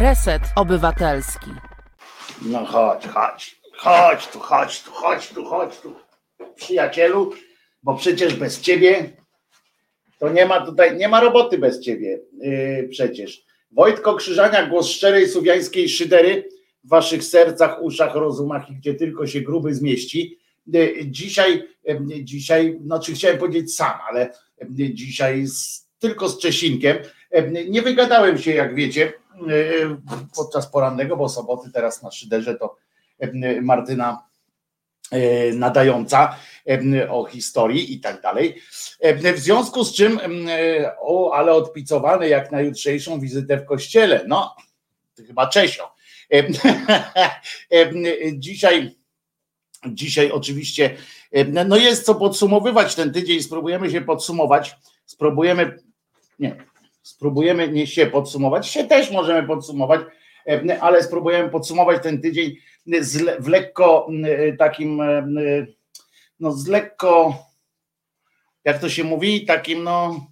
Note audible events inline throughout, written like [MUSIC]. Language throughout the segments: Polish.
Reset Obywatelski. No chodź, chodź, chodź tu, chodź tu, chodź tu, chodź tu, przyjacielu, bo przecież bez ciebie to nie ma tutaj, nie ma roboty bez ciebie yy, przecież. Wojtko Krzyżania, głos szczerej suwiańskiej szydery w waszych sercach, uszach, rozumach i gdzie tylko się gruby zmieści. Yy, dzisiaj, yy, dzisiaj, no czy chciałem powiedzieć sam, ale yy, dzisiaj z, tylko z Czesinkiem. Yy, nie wygadałem się, jak wiecie, podczas porannego, bo soboty teraz na szyderze to yy, Martyna nadająca o historii i tak dalej. W związku z czym, o, ale odpicowany jak na jutrzejszą wizytę w kościele. No, chyba Czesio. [LAUGHS] Dzisiaj, dzisiaj oczywiście, no jest co podsumowywać ten tydzień, spróbujemy się podsumować, spróbujemy, nie, spróbujemy nie się podsumować, się też możemy podsumować, yy, ale spróbujemy podsumować ten tydzień w lekko yy, takim, yy, no z lekko, jak to się mówi, takim no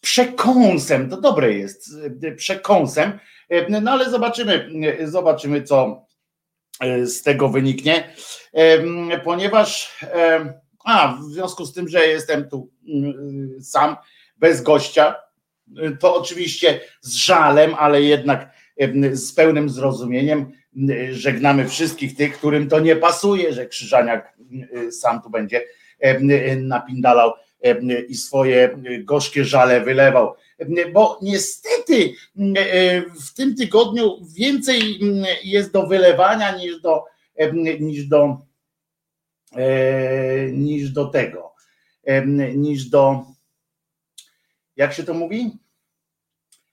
przekąsem, to dobre jest, przekąsem, no ale zobaczymy, zobaczymy co z tego wyniknie, ponieważ, a w związku z tym, że jestem tu sam, bez gościa, to oczywiście z żalem, ale jednak z pełnym zrozumieniem żegnamy wszystkich tych, którym to nie pasuje, że Krzyżaniak yy, sam tu będzie yy, napindalał i swoje yy, gorzkie żale wylewał. Bo niestety w tym tygodniu więcej jest do wylewania niż do, niż do, yy, niż do tego, niż do, jak się to mówi?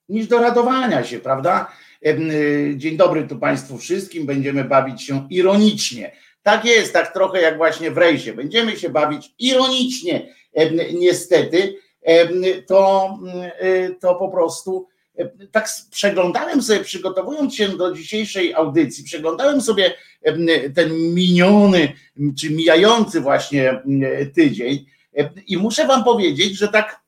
Niż do radowania się, prawda? Yy, Dzień dobry tu Państwu wszystkim. Będziemy bawić się ironicznie. Tak jest, tak trochę jak właśnie w rejsie. Będziemy się bawić ironicznie, niestety. To, yy, to po prostu tak przeglądałem sobie, przygotowując się do dzisiejszej audycji, przeglądałem sobie ten miniony, czy mijający właśnie tydzień i muszę Wam powiedzieć, że tak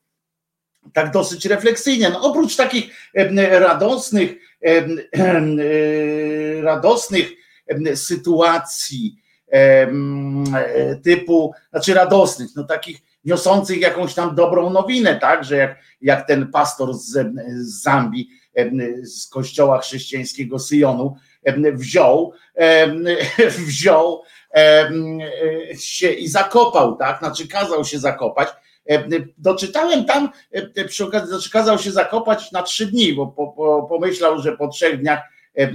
tak dosyć refleksyjnie. No, oprócz takich radosnych, e, radosnych sytuacji e, typu, znaczy radosnych, no takich niosących jakąś tam dobrą nowinę, tak, że jak, jak ten pastor z, z Zambii, z kościoła chrześcijańskiego Syjonu wziął, [LAUGHS] wziął e, się i zakopał, tak, znaczy kazał się zakopać, Doczytałem tam, e, przy okazji, kazał się zakopać na trzy dni, bo po, po, pomyślał, że po trzech dniach e, e,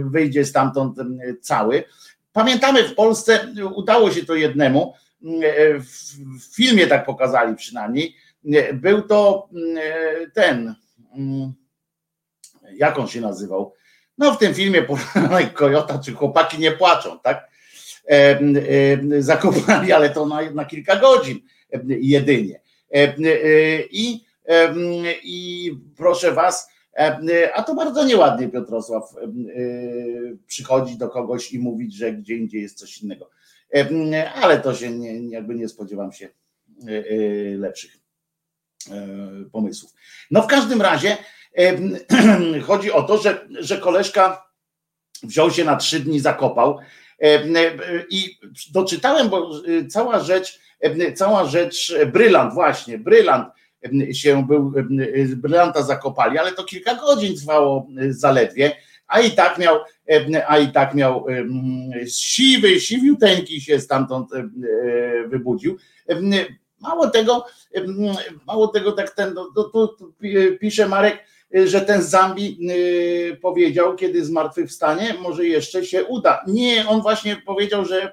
wyjdzie stamtąd e, cały. Pamiętamy w Polsce, udało się to jednemu, e, w filmie tak pokazali przynajmniej, e, był to e, ten, mm, jak on się nazywał? No w tym filmie Kojota czy chłopaki nie płaczą, tak? E, e, Zakopali, ale to na, na kilka godzin jedynie. I, I proszę was, a to bardzo nieładnie Piotrosław przychodzi do kogoś i mówić, że gdzie indziej jest coś innego. Ale to się nie, jakby nie spodziewam się lepszych pomysłów. No w każdym razie [CLEARS THROAT] chodzi o to, że, że koleżka wziął się na trzy dni, zakopał i doczytałem, bo cała rzecz cała rzecz, brylant właśnie, brylant się był, brylanta zakopali, ale to kilka godzin trwało zaledwie, a i tak miał, a i tak miał siwy, siwiuteńki się stamtąd wybudził. Mało tego, mało tego, tak ten, tu, tu, tu pisze Marek, że ten z Zambii powiedział, kiedy zmartwychwstanie, może jeszcze się uda. Nie, on właśnie powiedział, że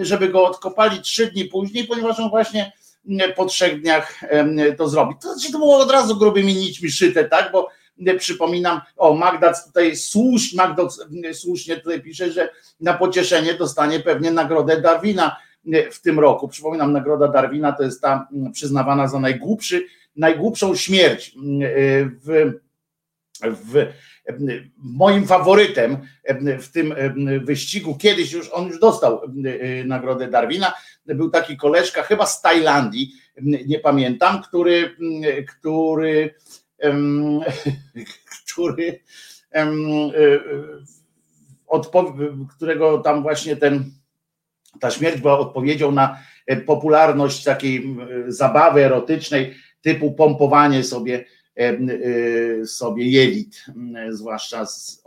żeby go odkopali trzy dni później, ponieważ on właśnie po trzech dniach to zrobi. To znaczy to było od razu grubymi nićmi szyte, tak? Bo przypominam, o Magda tutaj słusznie, Magda słusznie tutaj pisze, że na pocieszenie dostanie pewnie nagrodę Darwina w tym roku. Przypominam, nagroda Darwina to jest ta przyznawana za najgłupszy, najgłupszą śmierć w, w moim faworytem w tym wyścigu, kiedyś już on już dostał nagrodę Darwina, był taki koleżka chyba z Tajlandii, nie pamiętam, który, który, [LAUGHS] który którego tam właśnie ten, ta śmierć była odpowiedzią na popularność takiej zabawy erotycznej typu pompowanie sobie sobie jelit, zwłaszcza z,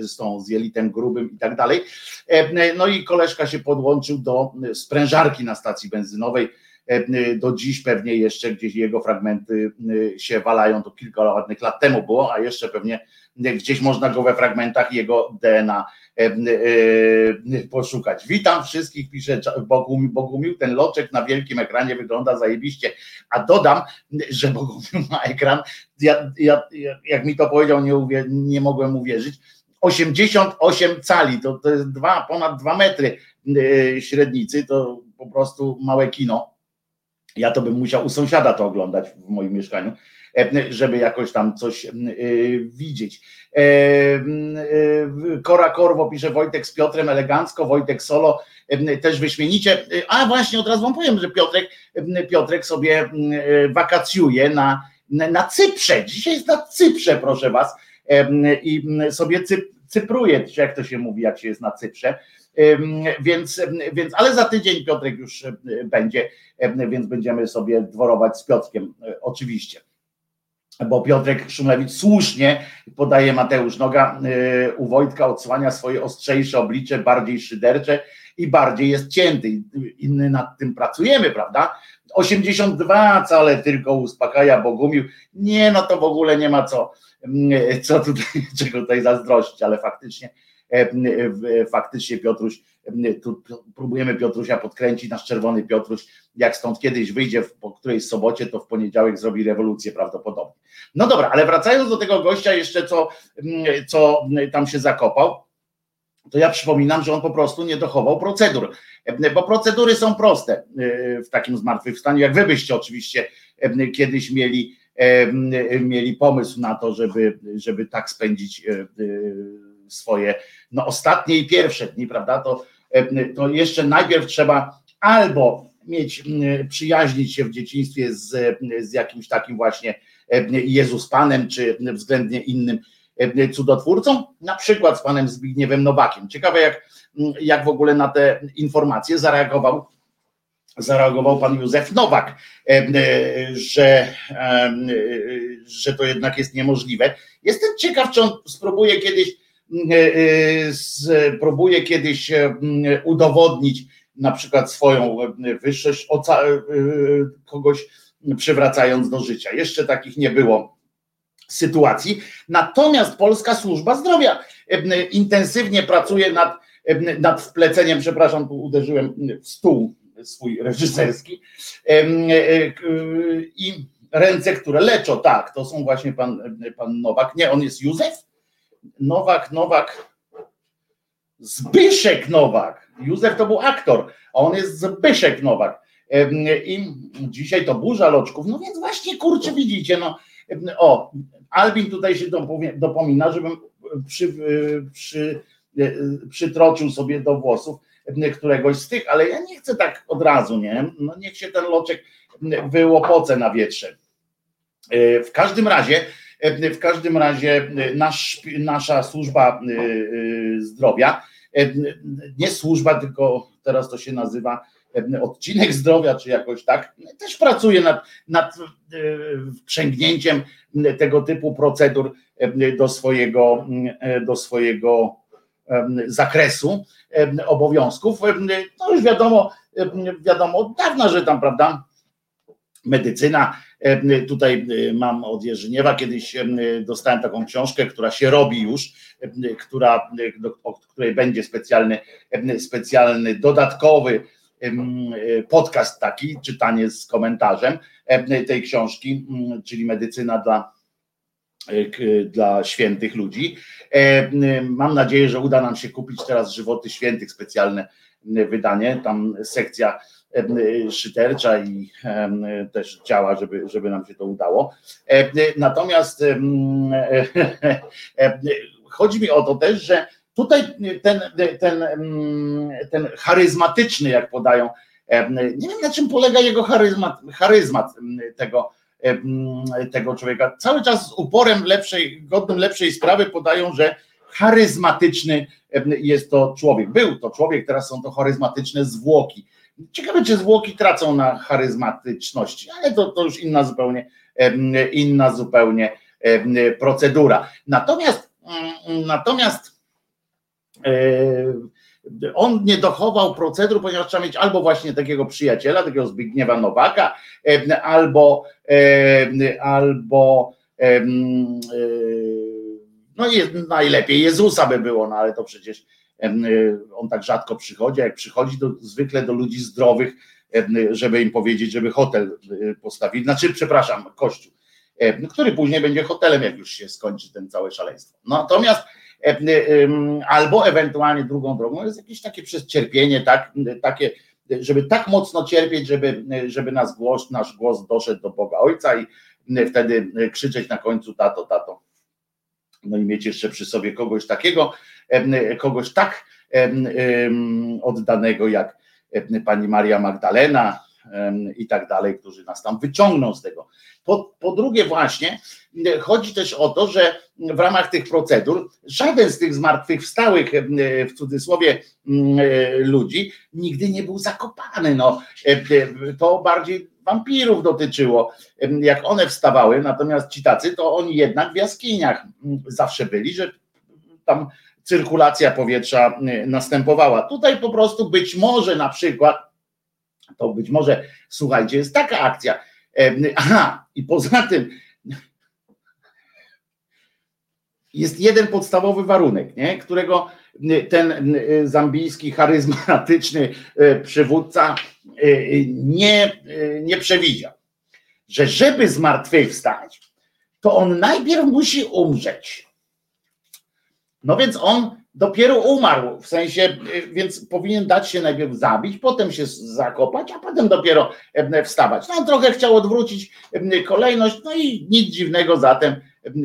z, tą, z jelitem grubym i tak dalej. No i koleżka się podłączył do sprężarki na stacji benzynowej. Do dziś pewnie jeszcze gdzieś jego fragmenty się walają, to kilka ładnych lat temu było, a jeszcze pewnie gdzieś można go we fragmentach jego DNA poszukać. Witam wszystkich, pisze Bogumił, Bogumił, ten loczek na wielkim ekranie wygląda zajebiście, a dodam, że Bogumił ma ekran, ja, ja, jak mi to powiedział, nie, uwier- nie mogłem uwierzyć, 88 cali, to, to jest dwa, ponad dwa metry e, średnicy, to po prostu małe kino. Ja to bym musiał u sąsiada to oglądać w moim mieszkaniu. E, żeby jakoś tam coś e, widzieć. E, Kora Korwo pisze Wojtek z Piotrem elegancko, Wojtek solo też wyśmienicie. A właśnie od razu wam powiem, że Piotrek, Piotrek sobie wakacjuje na, na Cyprze. Dzisiaj jest na Cyprze, proszę was. I sobie cypruje, jak to się mówi, jak się jest na Cyprze. Więc, więc, ale za tydzień Piotrek już będzie, więc będziemy sobie dworować z Piotrkiem, oczywiście bo Piotrek Szumlewicz słusznie podaje Mateusz Noga y, u Wojtka odsłania swoje ostrzejsze oblicze, bardziej szydercze i bardziej jest cięty. Inny nad tym pracujemy, prawda? 82 cale tylko uspokaja Bogumił. Nie, no to w ogóle nie ma co, mm, co tutaj, [LAUGHS] czego tutaj zazdrościć, ale faktycznie faktycznie Piotruś, e, tu próbujemy Piotrusia podkręcić, nasz czerwony Piotruś, jak stąd kiedyś wyjdzie po którejś sobocie, to w poniedziałek zrobi rewolucję prawdopodobnie. No dobra, ale wracając do tego gościa jeszcze, co, co tam się zakopał, to ja przypominam, że on po prostu nie dochował procedur, bo procedury są proste w takim zmartwychwstaniu, jak wy byście oczywiście kiedyś mieli, mieli pomysł na to, żeby, żeby tak spędzić swoje no, ostatnie i pierwsze dni, prawda? To, e, to jeszcze najpierw trzeba albo mieć, przyjaźnić się w dzieciństwie z, z jakimś takim właśnie e, Jezus Panem, czy względnie innym e, cudotwórcą, na przykład z panem Zbigniewem Nowakiem. Ciekawe, jak, jak w ogóle na te informacje zareagował zareagował pan Józef Nowak, że, że to jednak jest niemożliwe. Jestem ciekaw, czy on spróbuje kiedyś E, e, spróbuje kiedyś e, udowodnić na przykład swoją wyższość, kogoś przywracając do życia. Jeszcze takich nie było sytuacji. Natomiast Polska Służba Zdrowia intensywnie pracuje nad, nad wpleceniem, przepraszam, tu uderzyłem w stół swój reżyserski i ręce, które leczą, tak, to są właśnie pan, pan Nowak, nie, on jest Józef, Nowak, Nowak, Zbyszek Nowak. Józef to był aktor, a on jest Zbyszek Nowak. I dzisiaj to burza loczków. No więc właśnie kurczę, widzicie, no o, Albin tutaj się dopomina, żebym przy, przy, przytroczył sobie do włosów któregoś z tych, ale ja nie chcę tak od razu, nie? No niech się ten loczek wyłopoce na wietrze. W każdym razie w każdym razie e, nasz, nasza służba e, e, zdrowia, nie służba, tylko teraz to się nazywa odcinek zdrowia, czy jakoś tak, też pracuje nad, nad wprzęgnięciem tego typu procedur do swojego, do swojego zakresu obowiązków. No już wiadomo, wiadomo od dawna, że tam, prawda, medycyna E, tutaj e, mam od Jerzyniewa, kiedyś e, dostałem taką książkę, która się robi już, która, o której będzie specjalny, specjalny dodatkowy podcast taki, czytanie z komentarzem tej książki, czyli medycyna dla, dla świętych ludzi. Mam nadzieję, że uda nam się kupić teraz żywoty świętych, specjalne wydanie, tam sekcja szydercza i też działa, żeby, żeby nam się to udało. Natomiast chodzi mi o to też, że tutaj ten, ten, ten charyzmatyczny, jak podają, nie wiem na czym polega jego charyzmat, charyzmat tego, tego człowieka. Cały czas z uporem lepszej, godnym lepszej sprawy podają, że charyzmatyczny jest to człowiek. Był to człowiek, teraz są to charyzmatyczne zwłoki. Ciekawe, czy zwłoki tracą na charyzmatyczności, ale to, to już inna zupełnie, inna zupełnie procedura. Natomiast, mm, natomiast e, on nie dochował procedur, ponieważ trzeba mieć albo właśnie takiego przyjaciela, takiego Zbigniewa Nowaka, albo, albo e, no najlepiej Jezusa by było, no ale to przecież on tak rzadko przychodzi, a jak przychodzi zwykle do ludzi zdrowych, żeby im powiedzieć, żeby hotel e, postawili, znaczy przepraszam, kościół, który później będzie hotelem, jak już się skończy ten całe szaleństwo. Natomiast albo ewentualnie drugą drogą jest jakieś takie przez cierpienie, tak, takie, żeby tak mocno cierpieć, żeby, żeby nasz, głos, nasz głos doszedł do Boga Ojca i wtedy krzyczeć na końcu tato, tato. No i mieć jeszcze przy sobie kogoś takiego, kogoś tak oddanego jak pani Maria Magdalena, i tak dalej, którzy nas tam wyciągną z tego. Po, po drugie, właśnie chodzi też o to, że w ramach tych procedur żaden z tych zmartwychwstałych, w cudzysłowie, ludzi nigdy nie był zakopany. No, to bardziej wampirów dotyczyło, jak one wstawały, natomiast ci tacy, to oni jednak w jaskiniach zawsze byli, że tam cyrkulacja powietrza następowała. Tutaj po prostu być może na przykład to być może, słuchajcie, jest taka akcja. Aha, i poza tym jest jeden podstawowy warunek, nie? którego ten zambijski charyzmatyczny e, przywódca nie, nie przewidział, że żeby zmartwychwstać, to on najpierw musi umrzeć. No więc on dopiero umarł, w sensie, y, więc powinien dać się najpierw zabić, potem się zakopać, a potem dopiero wstawać. No trochę chciał odwrócić kolejność, no i nic dziwnego zatem,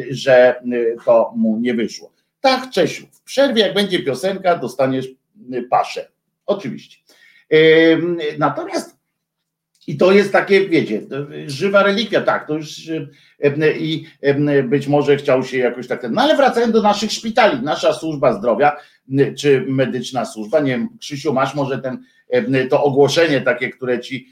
że y, to mu nie wyszło. Tak, Czesiu, w przerwie jak będzie piosenka, dostaniesz paszę. Oczywiście. Natomiast i to jest takie, wiecie, żywa relikwia, tak, to już i być może chciał się jakoś tak, no ale wracając do naszych szpitali, nasza służba zdrowia, czy medyczna służba, nie wiem, Krzysiu, masz może ten, to ogłoszenie takie, które ci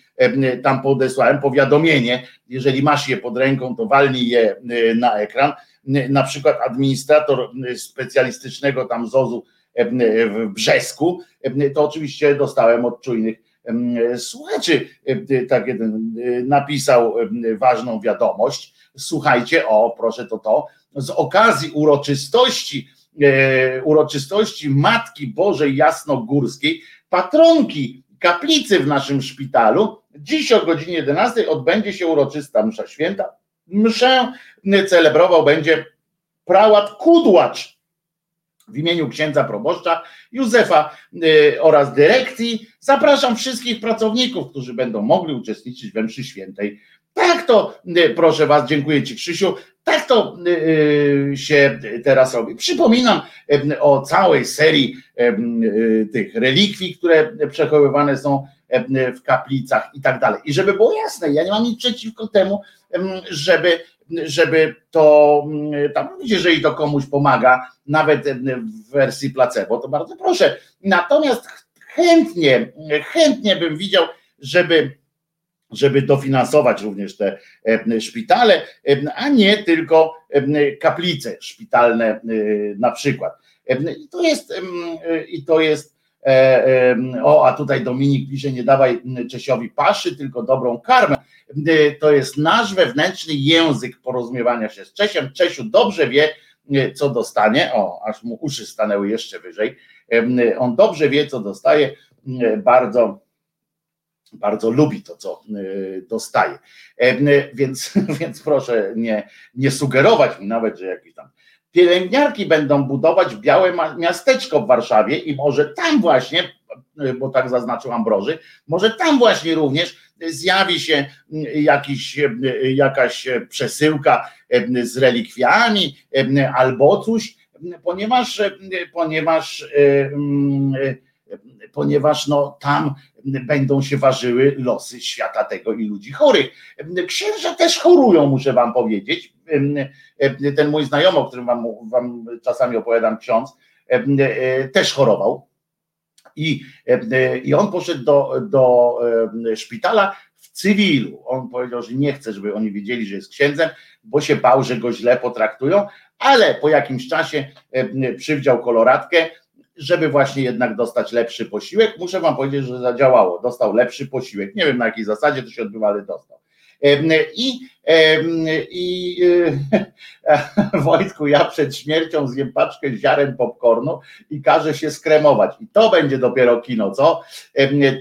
tam podesłałem, powiadomienie, jeżeli masz je pod ręką, to walnij je na ekran, na przykład administrator specjalistycznego tam ZOZ-u w Brzesku, to oczywiście dostałem od czujnych słuchaczy, tak jeden napisał ważną wiadomość, słuchajcie, o proszę to to, z okazji uroczystości, e, uroczystości Matki Bożej Jasnogórskiej, patronki kaplicy w naszym szpitalu, dziś o godzinie 11 odbędzie się uroczysta msza święta. Mszę celebrował będzie prałat Kudłacz w imieniu księdza proboszcza Józefa y, oraz dyrekcji zapraszam wszystkich pracowników, którzy będą mogli uczestniczyć we mszy świętej. Tak to, y, proszę Was, dziękuję Ci Krzysiu, tak to y, się teraz robi. Przypominam o całej serii tych relikwii, które przechowywane są w kaplicach i tak dalej. I żeby było jasne, ja nie mam nic przeciwko temu, żeby żeby to tam mówić, jeżeli to komuś pomaga, nawet w wersji placebo, to bardzo proszę. Natomiast chętnie, chętnie bym widział, żeby żeby dofinansować również te szpitale, a nie tylko kaplice szpitalne na przykład. I to jest, i to jest e, o, a tutaj Dominik pisze, nie dawaj Czesiowi paszy, tylko dobrą karmę. Y, to jest nasz wewnętrzny język porozumiewania się z Czesiem. Czesiu dobrze wie, y, co dostanie. O, aż mu uszy stanęły jeszcze wyżej. On dobrze wie, co dostaje. Bardzo, bardzo lubi to, co dostaje. Więc, [LAUGHS] więc proszę nie, nie sugerować mi nawet, że jakiś tam pielęgniarki będą budować białe miasteczko w Warszawie i może tam właśnie, bo tak zaznaczył Ambroży, może tam właśnie również zjawi się jakiś, jakaś przesyłka z relikwiami albo coś, ponieważ, ponieważ ponieważ no, tam będą się ważyły losy świata tego i ludzi chorych. Księża też chorują, muszę wam powiedzieć. Ten mój znajomy, o którym wam, wam czasami opowiadam, ksiądz, też chorował. I, i on poszedł do, do szpitala w cywilu. On powiedział, że nie chce, żeby oni wiedzieli, że jest księdzem, bo się bał, że go źle potraktują, ale po jakimś czasie przywdział koloratkę, żeby właśnie jednak dostać lepszy posiłek. Muszę wam powiedzieć, że zadziałało. Dostał lepszy posiłek. Nie wiem na jakiej zasadzie to się odbywa, ale dostał. I, i [LAUGHS] Wojtku, ja przed śmiercią zjem paczkę ziaren popcornu i każę się skremować. I to będzie dopiero kino, co?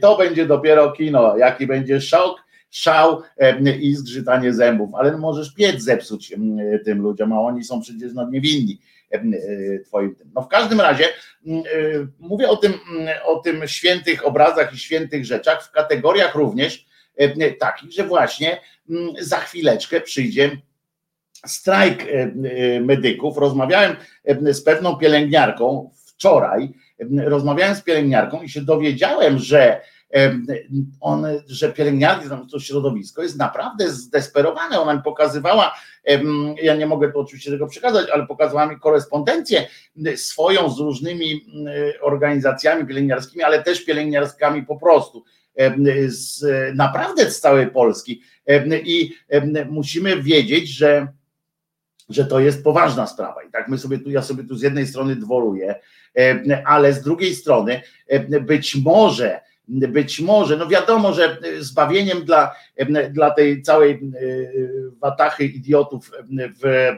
To będzie dopiero kino. Jaki będzie szok, szał i zgrzytanie zębów. Ale możesz piec zepsuć tym ludziom, a oni są przecież no, niewinni twoim tym. No w każdym razie mówię o tym, o tym świętych obrazach i świętych rzeczach w kategoriach również takich, że właśnie za chwileczkę przyjdzie strajk medyków. Rozmawiałem z pewną pielęgniarką wczoraj, rozmawiałem z pielęgniarką i się dowiedziałem, że on, że pielęgniarki, to środowisko jest naprawdę zdesperowane. Ona mi pokazywała, ja nie mogę tu oczywiście tego przekazać, ale pokazywała mi korespondencję swoją z różnymi organizacjami pielęgniarskimi, ale też pielęgniarskami po prostu. Z, naprawdę z całej Polski. I musimy wiedzieć, że, że to jest poważna sprawa. I tak my sobie tu, ja sobie tu z jednej strony dworuję, ale z drugiej strony być może być może, no wiadomo, że zbawieniem dla, dla tej całej watachy idiotów w,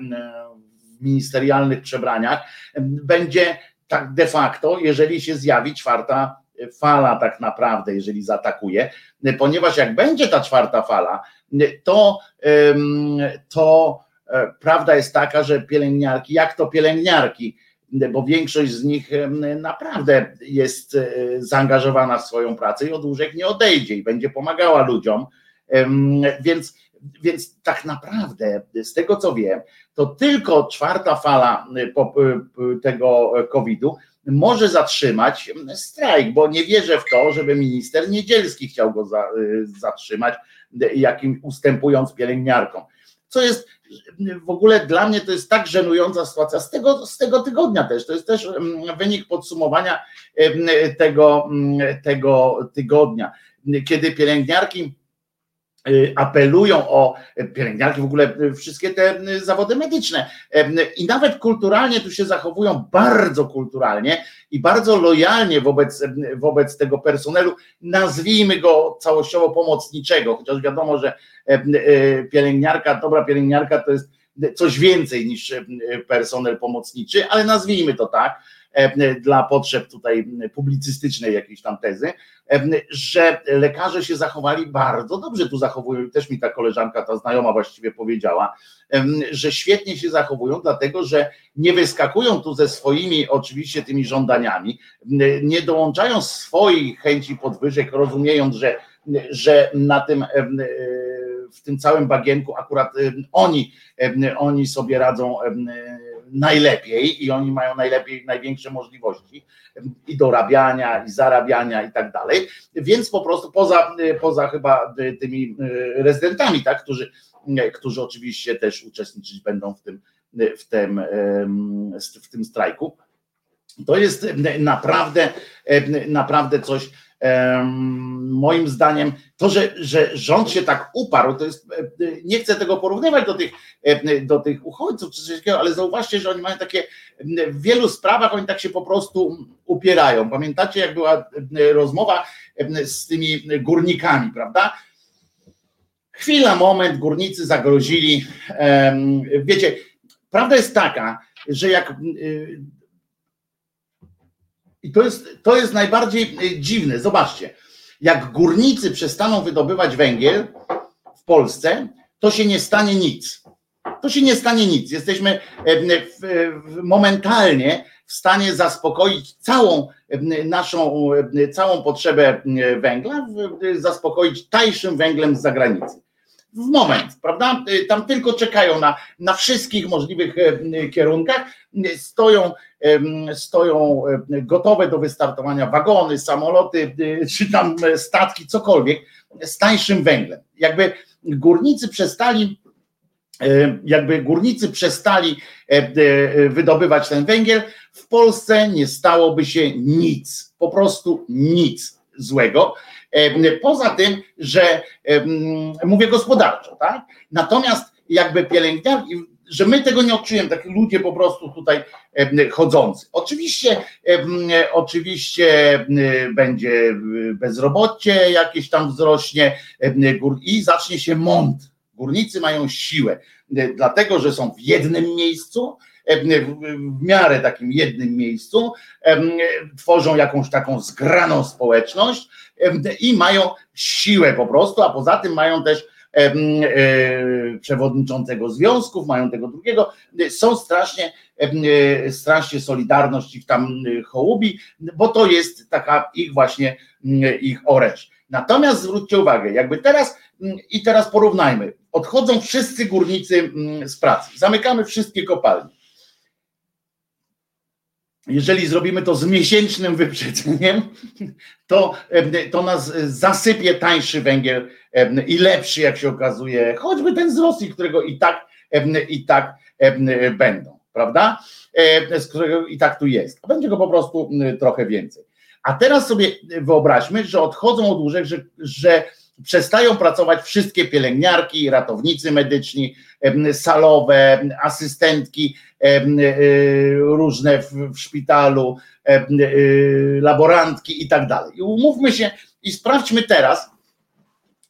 ministerialnych przebraniach będzie tak de facto, jeżeli się zjawi czwarta fala tak naprawdę, jeżeli zaatakuje, ponieważ jak będzie ta czwarta fala, to, to e, prawda jest taka, że pielęgniarki, jak to pielęgniarki, bo większość z nich naprawdę jest e, zaangażowana w swoją pracę i od łóżek nie odejdzie i będzie pomagała ludziom. Więc, więc tak naprawdę, z tego co wiem, to tylko czwarta fala e, tego COVID-u może zatrzymać strajk, bo nie wierzę w to, żeby minister Niedzielski chciał go za, zatrzymać, jakim ustępując pielęgniarkom. Co jest w ogóle dla mnie to jest tak żenująca sytuacja z tego, z tego tygodnia też. To jest też mm, wynik podsumowania tego, mm, tego tygodnia, kiedy pielęgniarki apelują o pielęgniarki, w ogóle y, wszystkie te y, zawody medyczne. I nawet kulturalnie tu się zachowują bardzo kulturalnie i bardzo lojalnie wobec, wobec tego personelu, nazwijmy go całościowo pomocniczego, chociaż wiadomo, że pielęgniarka, dobra pielęgniarka to jest coś więcej niż personel pomocniczy, ale nazwijmy to tak, dla potrzeb tutaj publicystycznej jakiejś tam tezy, e, że lekarze się zachowali bardzo dobrze, tu zachowują, też mi ta koleżanka, ta znajoma właściwie powiedziała, e, że świetnie się zachowują, dlatego że nie wyskakują tu ze swoimi oczywiście tymi żądaniami, nie dołączają swoich chęci podwyżek, rozumiejąc, że, że na tym w tym całym bagienku akurat oni, oni sobie radzą najlepiej i oni mają najlepiej, największe możliwości i dorabiania, i zarabiania i tak dalej. Więc po prostu poza, poza chyba tymi rezydentami, tak, którzy, którzy oczywiście też uczestniczyć będą w tym, w tym, w tym strajku. To jest naprawdę, naprawdę coś moim zdaniem to, że, że rząd się tak uparł, to jest, e, nie chcę tego porównywać do tych, e, do tych uchodźców czy coś takiego, ale zauważcie, że oni mają takie, w wielu sprawach oni tak się po prostu upierają. Pamiętacie, jak była rozmowa z tymi górnikami, prawda? Chwila, moment, górnicy zagrozili. Wiecie, prawda jest taka, że jak i to jest, to jest najbardziej e, dziwne. Zobaczcie, jak górnicy przestaną wydobywać węgiel w Polsce, to się nie stanie nic. To się nie stanie nic. Jesteśmy momentalnie w stanie zaspokoić całą naszą, całą potrzebę węgla, zaspokoić tańszym węglem z zagranicy. W moment, prawda? Tam tylko czekają na, na wszystkich możliwych kierunkach, stoją, stoją gotowe do wystartowania wagony, samoloty, czy tam statki, cokolwiek z tańszym węglem. Jakby górnicy przestali E, jakby górnicy przestali e, e, wydobywać ten węgiel, w Polsce nie stałoby się nic, po prostu nic złego. Poza tym, że mówię gospodarczo, tak? Natomiast jakby pielęgniarki, że my tego nie odczujemy, takie ludzie po prostu tutaj chodzący. Oczywiście, oczywiście będzie bezrobocie jakieś tam wzrośnie i zacznie się mąd Górnicy mają siłę, e, dlatego że są w jednym miejscu, e, w miarę takim jednym miejscu, e, tworzą jakąś taką zgraną społeczność i mają siłę po prostu, a poza tym mają też przewodniczącego związków, mają tego drugiego, są strasznie, strasznie Solidarność ich tam hołubi, bo to jest taka ich właśnie, ich oręż. Natomiast zwróćcie uwagę, jakby teraz i teraz porównajmy, odchodzą wszyscy górnicy z pracy. Zamykamy wszystkie kopalnie. Jeżeli zrobimy to z miesięcznym wyprzedzeniem, [LAUGHS] to, to nas zasypie tańszy węgiel i lepszy, jak się okazuje, choćby ten z Rosji, którego i tak, i tak będą, prawda? Z którego i tak tu jest. A będzie go po prostu trochę więcej. A teraz sobie wyobraźmy, że odchodzą od łóżek, że, że przestają pracować wszystkie pielęgniarki, ratownicy medyczni, salowe, asystentki e, różne w, szpitalu, e, laborantki i tak dalej. Umówmy się i sprawdźmy teraz,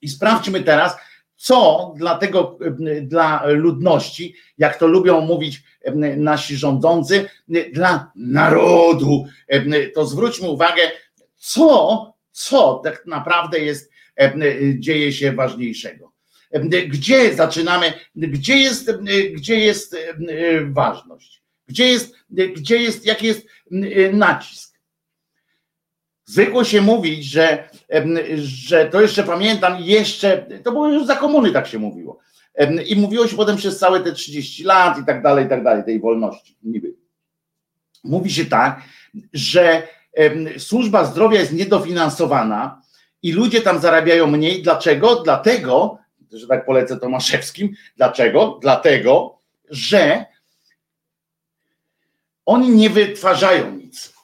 i sprawdźmy teraz, co dla tego, dla ludności, jak to lubią mówić nasi rządzący, dla narodu, to zwróćmy uwagę, co, co tak naprawdę jest dzieje się ważniejszego. E, gdzie zaczynamy, gdzie jest, gdzie jest ważność? Gdzie jest, gdzie jest, jaki jest nacisk? Zwykło się mówić, że, że to jeszcze pamiętam, jeszcze, to było już za komuny tak się mówiło. I mówiło się potem przez całe te 30 lat i tak dalej, i tak dalej, tej wolności niby. Mówi się tak, że służba zdrowia jest niedofinansowana, i ludzie tam zarabiają mniej. Dlaczego? Dlatego, że tak polecę Tomaszewskim, dlaczego? Dlatego, że oni nie wytwarzają nic.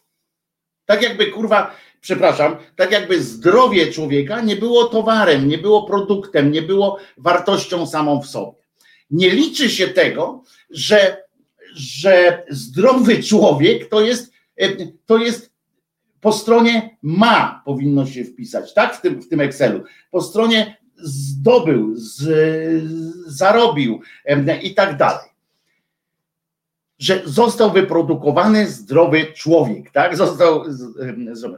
Tak jakby kurwa, przepraszam, tak jakby zdrowie człowieka nie było towarem, nie było produktem, nie było wartością samą w sobie. Nie liczy się tego, że, że zdrowy człowiek to jest, to jest po stronie ma powinno się wpisać, tak? W tym, w tym Excelu. Po stronie zdobył, z, zarobił i tak dalej. Że został wyprodukowany zdrowy człowiek, tak? Został,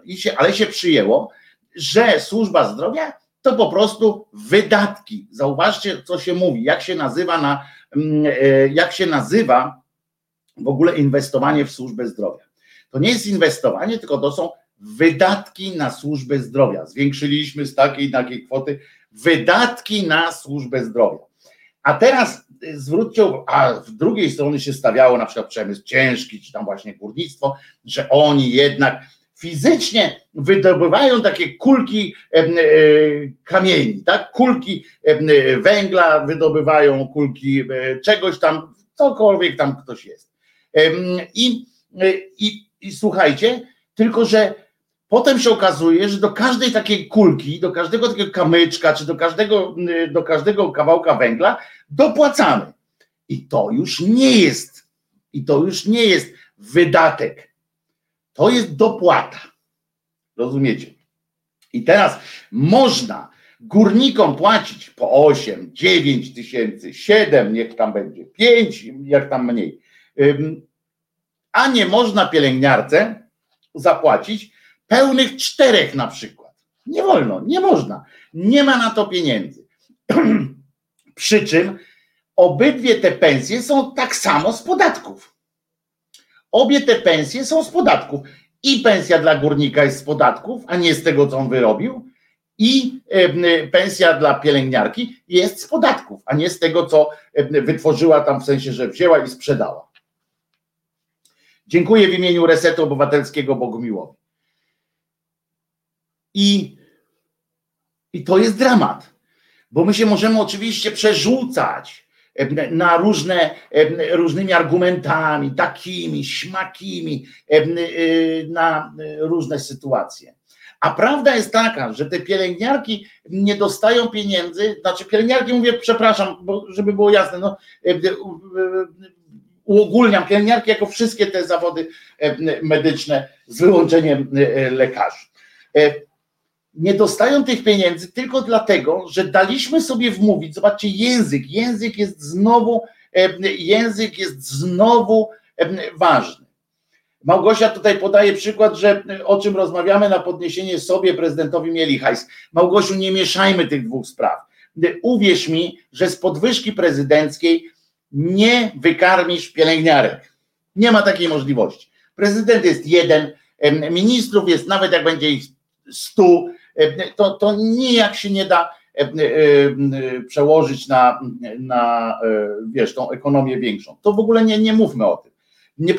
i się, ale się przyjęło, że służba zdrowia to po prostu wydatki. Zauważcie, co się mówi, jak się nazywa na, e, jak się nazywa w ogóle inwestowanie w służbę zdrowia. To nie jest inwestowanie, tylko to są wydatki na służbę zdrowia. Zwiększyliśmy z takiej takiej kwoty wydatki na służbę zdrowia. A teraz zwróćcie uwagę, a w drugiej strony się stawiało na przykład przemysł ciężki, czy tam właśnie górnictwo, że oni jednak fizycznie wydobywają takie kulki e, kamieni, tak? Kulki węgla wydobywają, kulki e, czegoś tam, cokolwiek tam ktoś jest. I, i słuchajcie, tylko że potem się okazuje, że do każdej takiej kulki, do każdego takiego kamyczka, czy do każdego, do każdego kawałka węgla dopłacamy. I to już nie jest, i to już nie jest wydatek. To jest dopłata. Rozumiecie? I teraz można górnikom płacić po 8, 9 tysięcy, 7, niech tam będzie, 5, jak tam mniej. A nie można pielęgniarce zapłacić pełnych czterech na przykład. Nie wolno, nie można. Nie ma na to pieniędzy. [CLEARS THROAT] Przy czym obydwie te pensje są tak samo z podatków. Obie te pensje są z podatków. I pensja dla górnika jest z podatków, a nie z tego, co on wyrobił, I pensja dla pielęgniarki jest z podatków, a nie z tego, co wytworzyła tam w sensie, że wzięła i sprzedała. Dziękuję w imieniu Resetu Obywatelskiego Bogumiłowi. I, I to jest dramat, bo my się możemy oczywiście przerzucać na różne, różnymi argumentami, takimi, śmakimi, y, na różne sytuacje. A prawda jest taka, że te pielęgniarki nie dostają pieniędzy, znaczy pielęgniarki mówię, przepraszam, bo żeby było jasne, no, uogólniam pielęgniarki jako wszystkie te zawody medyczne z wyłączeniem e, lekarzy. E, nie dostają tych pieniędzy tylko dlatego, że daliśmy sobie wmówić, zobaczcie, język, język jest znowu, język jest znowu ważny. Małgosia tutaj podaje przykład, że o czym rozmawiamy na podniesienie sobie prezydentowi mieli hajs. Małgosiu, nie mieszajmy tych dwóch spraw. Uwierz mi, że z podwyżki prezydenckiej nie wykarmisz pielęgniarek. Nie ma takiej możliwości. Prezydent jest jeden, ministrów jest, nawet jak będzie ich stu, to, to nijak się nie da przełożyć na, na wiesz, tą ekonomię większą. To w ogóle nie, nie mówmy o tym. Nie,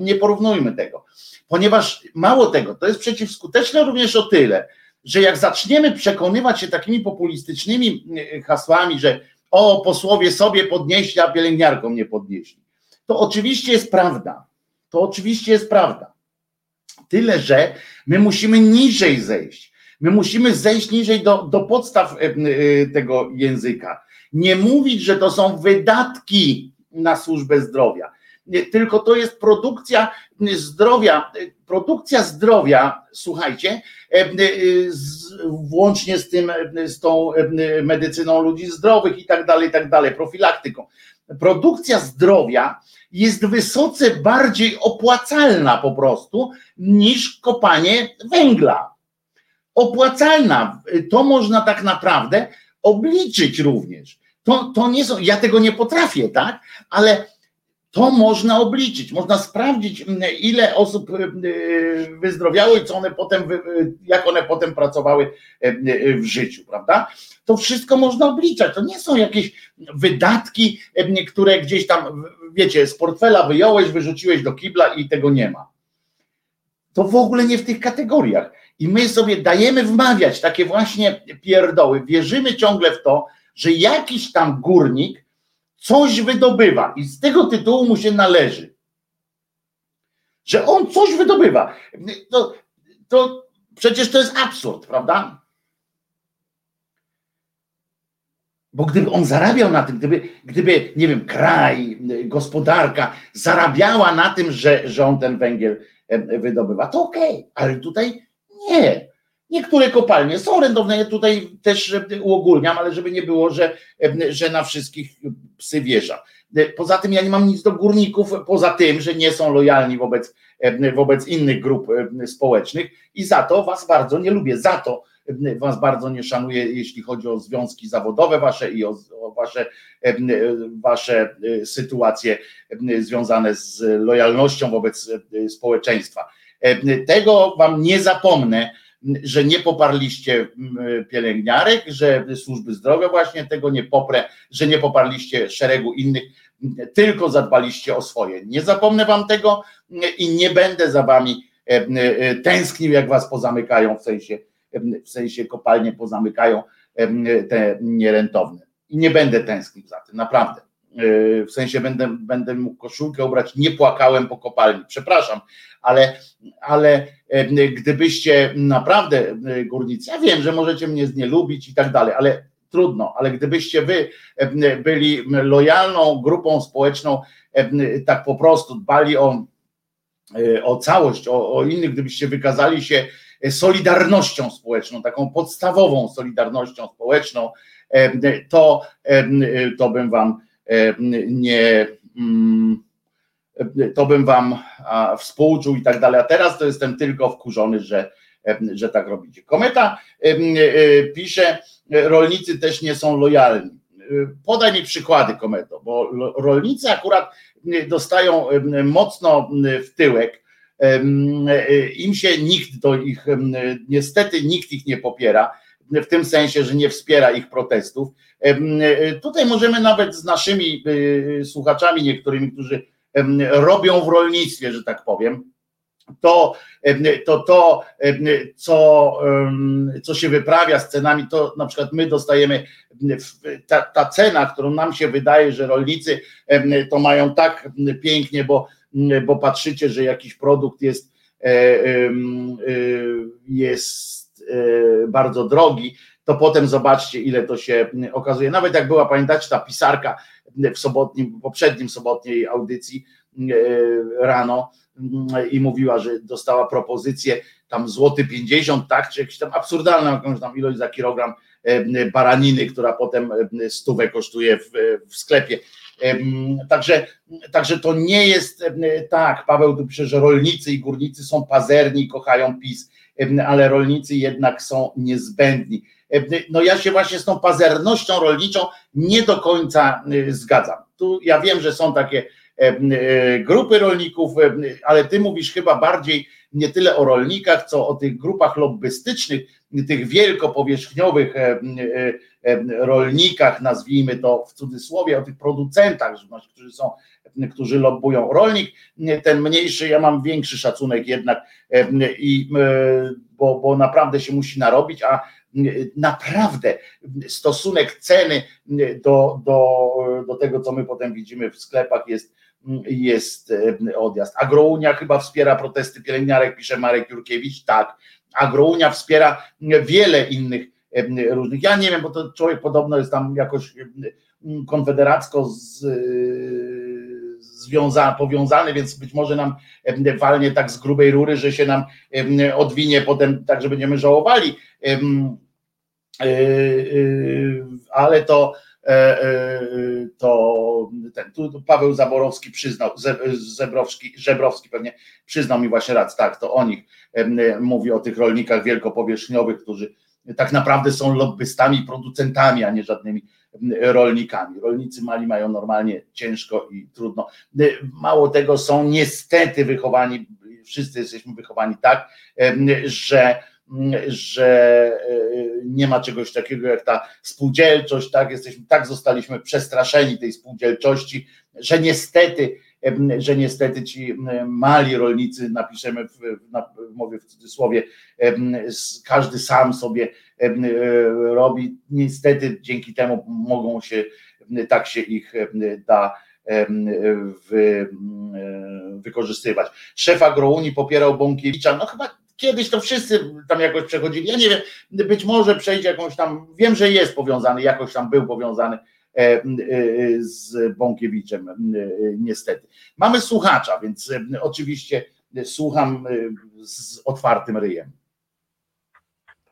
nie porównujmy tego, ponieważ mało tego, to jest przeciwskuteczne również o tyle, że jak zaczniemy przekonywać się takimi populistycznymi hasłami, że o, posłowie sobie podnieśli, a pielęgniarkom nie podnieśli. To oczywiście jest prawda. To oczywiście jest prawda. Tyle, że my musimy niżej zejść. My musimy zejść niżej do, do podstaw e, e, tego języka. Nie mówić, że to są wydatki na służbę zdrowia, tylko to jest produkcja zdrowia. Produkcja zdrowia, słuchajcie, włącznie z tym, z tą medycyną ludzi zdrowych i tak dalej, i tak dalej, profilaktyką. Produkcja zdrowia jest wysoce bardziej opłacalna po prostu niż kopanie węgla. Opłacalna. To można tak naprawdę obliczyć również. To, to nie są, ja tego nie potrafię, tak? Ale to można obliczyć, można sprawdzić, mm, ile osób mm, y, wyzdrowiało i co one potem, y, jak one potem pracowały y, w życiu, prawda? To wszystko można obliczać. To nie są jakieś wydatki, które gdzieś tam, wiecie, z portfela wyjąłeś, wyrzuciłeś do kibla i tego nie ma. To w ogóle nie w tych kategoriach. I my sobie dajemy wmawiać takie właśnie pierdoły. Wierzymy ciągle w to, że jakiś tam górnik coś wydobywa i z tego tytułu mu się należy. Że on coś wydobywa. To, to przecież to jest absurd, prawda? Bo gdyby on zarabiał na tym, gdyby, gdyby nie wiem, kraj, gospodarka zarabiała na tym, że, że on ten węgiel wydobywa, to okej, okay. ale tutaj nie. Niektóre kopalnie są rentowne, ja tutaj też uogólniam, ale żeby nie było, że, że na wszystkich psy wiesza. Poza tym ja nie mam nic do górników, poza tym, że nie są lojalni wobec, wobec innych grup społecznych i za to was bardzo nie lubię, za to was bardzo nie szanuję, jeśli chodzi o związki zawodowe wasze i o, o wasze, wasze sytuacje związane z lojalnością wobec społeczeństwa. Tego wam nie zapomnę, że nie poparliście mm, pielęgniarek, że służby zdrowia właśnie tego nie poprę, że nie poparliście szeregu innych, tylko zadbaliście o swoje. Nie zapomnę wam tego i nie będę za wami e, e, tęsknił, jak was pozamykają, w sensie, w sensie kopalnie pozamykają te nierentowne. I nie będę tęsknił za tym, naprawdę. E, w sensie będę, będę mógł koszulkę ubrać, nie płakałem po kopalni, przepraszam, ale, ale e, gdybyście naprawdę e, górnicy, ja wiem, że możecie mnie nie lubić i tak dalej, ale trudno, ale gdybyście wy byli lojalną grupą społeczną, tak po prostu dbali o, o całość, o, o innych, gdybyście wykazali się solidarnością społeczną, taką podstawową solidarnością społeczną, to, to bym wam nie mm, to bym wam współczuł i tak dalej, a teraz to jestem tylko wkurzony, że, że tak robicie. Kometa e, pisze, rolnicy też nie są lojalni. Podaj mi przykłady, Kometo, bo rolnicy akurat dostają mocno w tyłek, im się nikt do ich, niestety nikt ich nie popiera, w tym sensie, że nie wspiera ich protestów. Tutaj możemy nawet z naszymi słuchaczami, niektórymi, którzy robią w rolnictwie, że tak powiem, to, to, to co, co się wyprawia z cenami, to na przykład my dostajemy, ta, ta cena, którą nam się wydaje, że rolnicy to mają tak pięknie, bo, bo patrzycie, że jakiś produkt jest, e, e, jest e, bardzo drogi, to potem zobaczcie, ile to się okazuje. Nawet jak była, pamiętacie, ta pisarka w sobotnim, poprzednim sobotniej audycji rano, i mówiła, że dostała propozycję tam złoty 50, tak, czy jakąś tam absurdalną jakąś tam ilość za kilogram e, baraniny, która potem e, stówę kosztuje w, w sklepie. Także, także to nie jest tak, Paweł tu pisze, że rolnicy i górnicy są pazerni kochają PiS, ale rolnicy jednak są niezbędni. No ja się właśnie z tą pazernością rolniczą nie do końca e, zgadzam. Tu ja wiem, że są takie E, grupy rolników, ale ty mówisz chyba bardziej nie tyle o rolnikach, co o tych grupach lobbystycznych, tych wielkopowierzchniowych rolnikach, nazwijmy to w cudzysłowie, o tych producentach, którzy są, którzy lobbują. Rolnik, ten mniejszy, ja mam większy szacunek jednak, i, bo, bo naprawdę się musi narobić, a naprawdę stosunek ceny do, do, do tego, co my potem widzimy w sklepach, jest jest e, odjazd. Agrounia chyba wspiera protesty pielęgniarek, pisze Marek Jurkiewicz. Tak. Agrounia wspiera wiele innych e, różnych. Ja nie wiem, bo to człowiek podobno jest tam jakoś e, konfederacko z, związany, powiązany, więc być może nam walnie tak z grubej rury, że się nam odwinie potem tak, że będziemy żałowali. Ale to E, e, to ten, tu Paweł Zaborowski przyznał, Zebrowski, Żebrowski pewnie przyznał mi właśnie rację, tak, to o nich mówi o tych rolnikach wielkopowierzchniowych, którzy tak naprawdę są lobbystami, producentami, a nie żadnymi rolnikami. Rolnicy mali mają normalnie ciężko i trudno. Mało tego, są niestety wychowani, wszyscy jesteśmy wychowani tak, że że e, nie ma czegoś takiego jak ta spółdzielczość, tak, jesteśmy, tak zostaliśmy przestraszeni tej spółdzielczości, że niestety, że niestety ci mali rolnicy, napiszemy w, mowie w cudzysłowie, każdy sam sobie e, robi, niestety dzięki temu mogą się, tak się ich da wy, wykorzystywać. Szef Agrounii popierał Bąkiewicza, no chyba Kiedyś to wszyscy tam jakoś przechodzili. Ja nie wiem, być może przejdzie jakąś tam, wiem, że jest powiązany, jakoś tam był powiązany e, e, z Bąkiewiczem, e, niestety. Mamy słuchacza, więc oczywiście słucham z otwartym ryjem.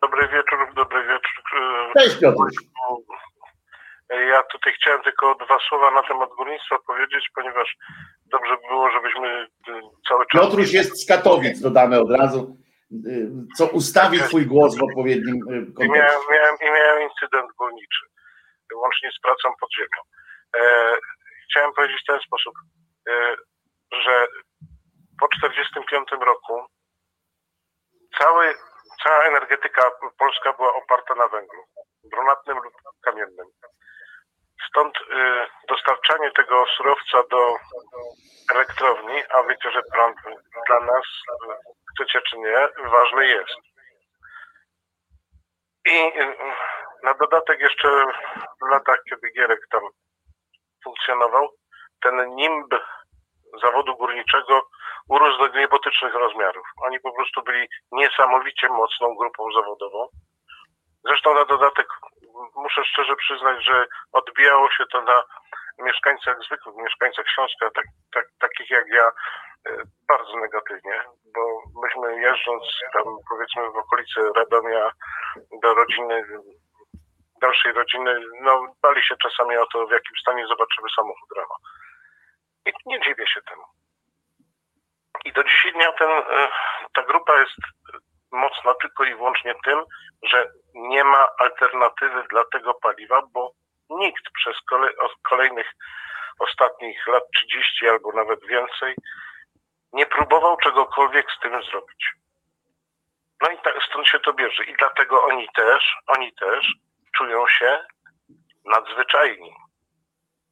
Dobry wieczór, dobry wieczór. Cześć Piotr. Ja tutaj chciałem tylko dwa słowa na temat górnictwa powiedzieć, ponieważ dobrze by było, żebyśmy cały czas... Piotruś jest z Katowic, dodamy od razu co ustawi twój głos w odpowiednim kontekście. I miałem, miałem, i miałem incydent górniczy, łącznie z pracą pod ziemią. E, chciałem powiedzieć w ten sposób, e, że po 1945 roku cały, cała energetyka polska była oparta na węglu, brunatnym lub kamiennym. Stąd y, dostarczanie tego surowca do elektrowni, a wiecie, że prąd dla nas chcecie czy nie, ważny jest. I na dodatek jeszcze w latach, kiedy Gierek tam funkcjonował, ten nimb zawodu górniczego urósł do niebotycznych rozmiarów. Oni po prostu byli niesamowicie mocną grupą zawodową. Zresztą na dodatek muszę szczerze przyznać, że odbijało się to na mieszkańcach, zwykłych mieszkańcach Śląska, tak, tak, takich jak ja, e, bardzo negatywnie, bo myśmy jeżdżąc tam powiedzmy w okolicy Radomia do rodziny, dalszej rodziny, no bali się czasami o to, w jakim stanie zobaczymy samochód rano. I nie dziwię się temu. I do dzisiaj dnia ten, e, ta grupa jest mocna tylko i wyłącznie tym, że nie ma alternatywy dla tego paliwa, bo nikt przez kolejnych ostatnich lat 30 albo nawet więcej nie próbował czegokolwiek z tym zrobić. No i tak, stąd się to bierze. I dlatego oni też, oni też czują się nadzwyczajni.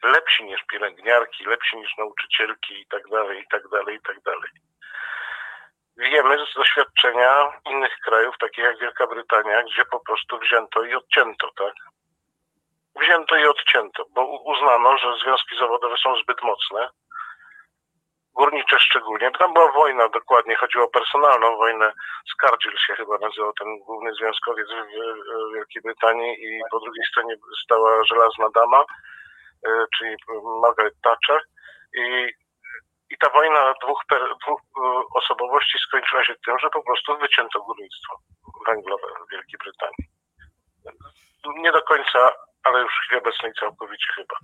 Lepsi niż pielęgniarki, lepsi niż nauczycielki i tak dalej, i tak dalej, i tak dalej. Wiemy z doświadczenia innych krajów, takich jak Wielka Brytania, gdzie po prostu wzięto i odcięto, tak? Wzięto i odcięto, bo uznano, że związki zawodowe są zbyt mocne, górnicze szczególnie. Tam była wojna dokładnie, chodziło o personalną wojnę. Skargill się chyba nazywał ten główny związkowiec w Wielkiej Brytanii i po drugiej stronie stała żelazna dama, e, czyli Margaret Thatcher. I, i ta wojna dwóch, dwóch e, osobowości skończyła się tym, że po prostu wycięto górnictwo węglowe w Wielkiej Brytanii. Nie do końca, ale już w chwili obecnej całkowicie chyba.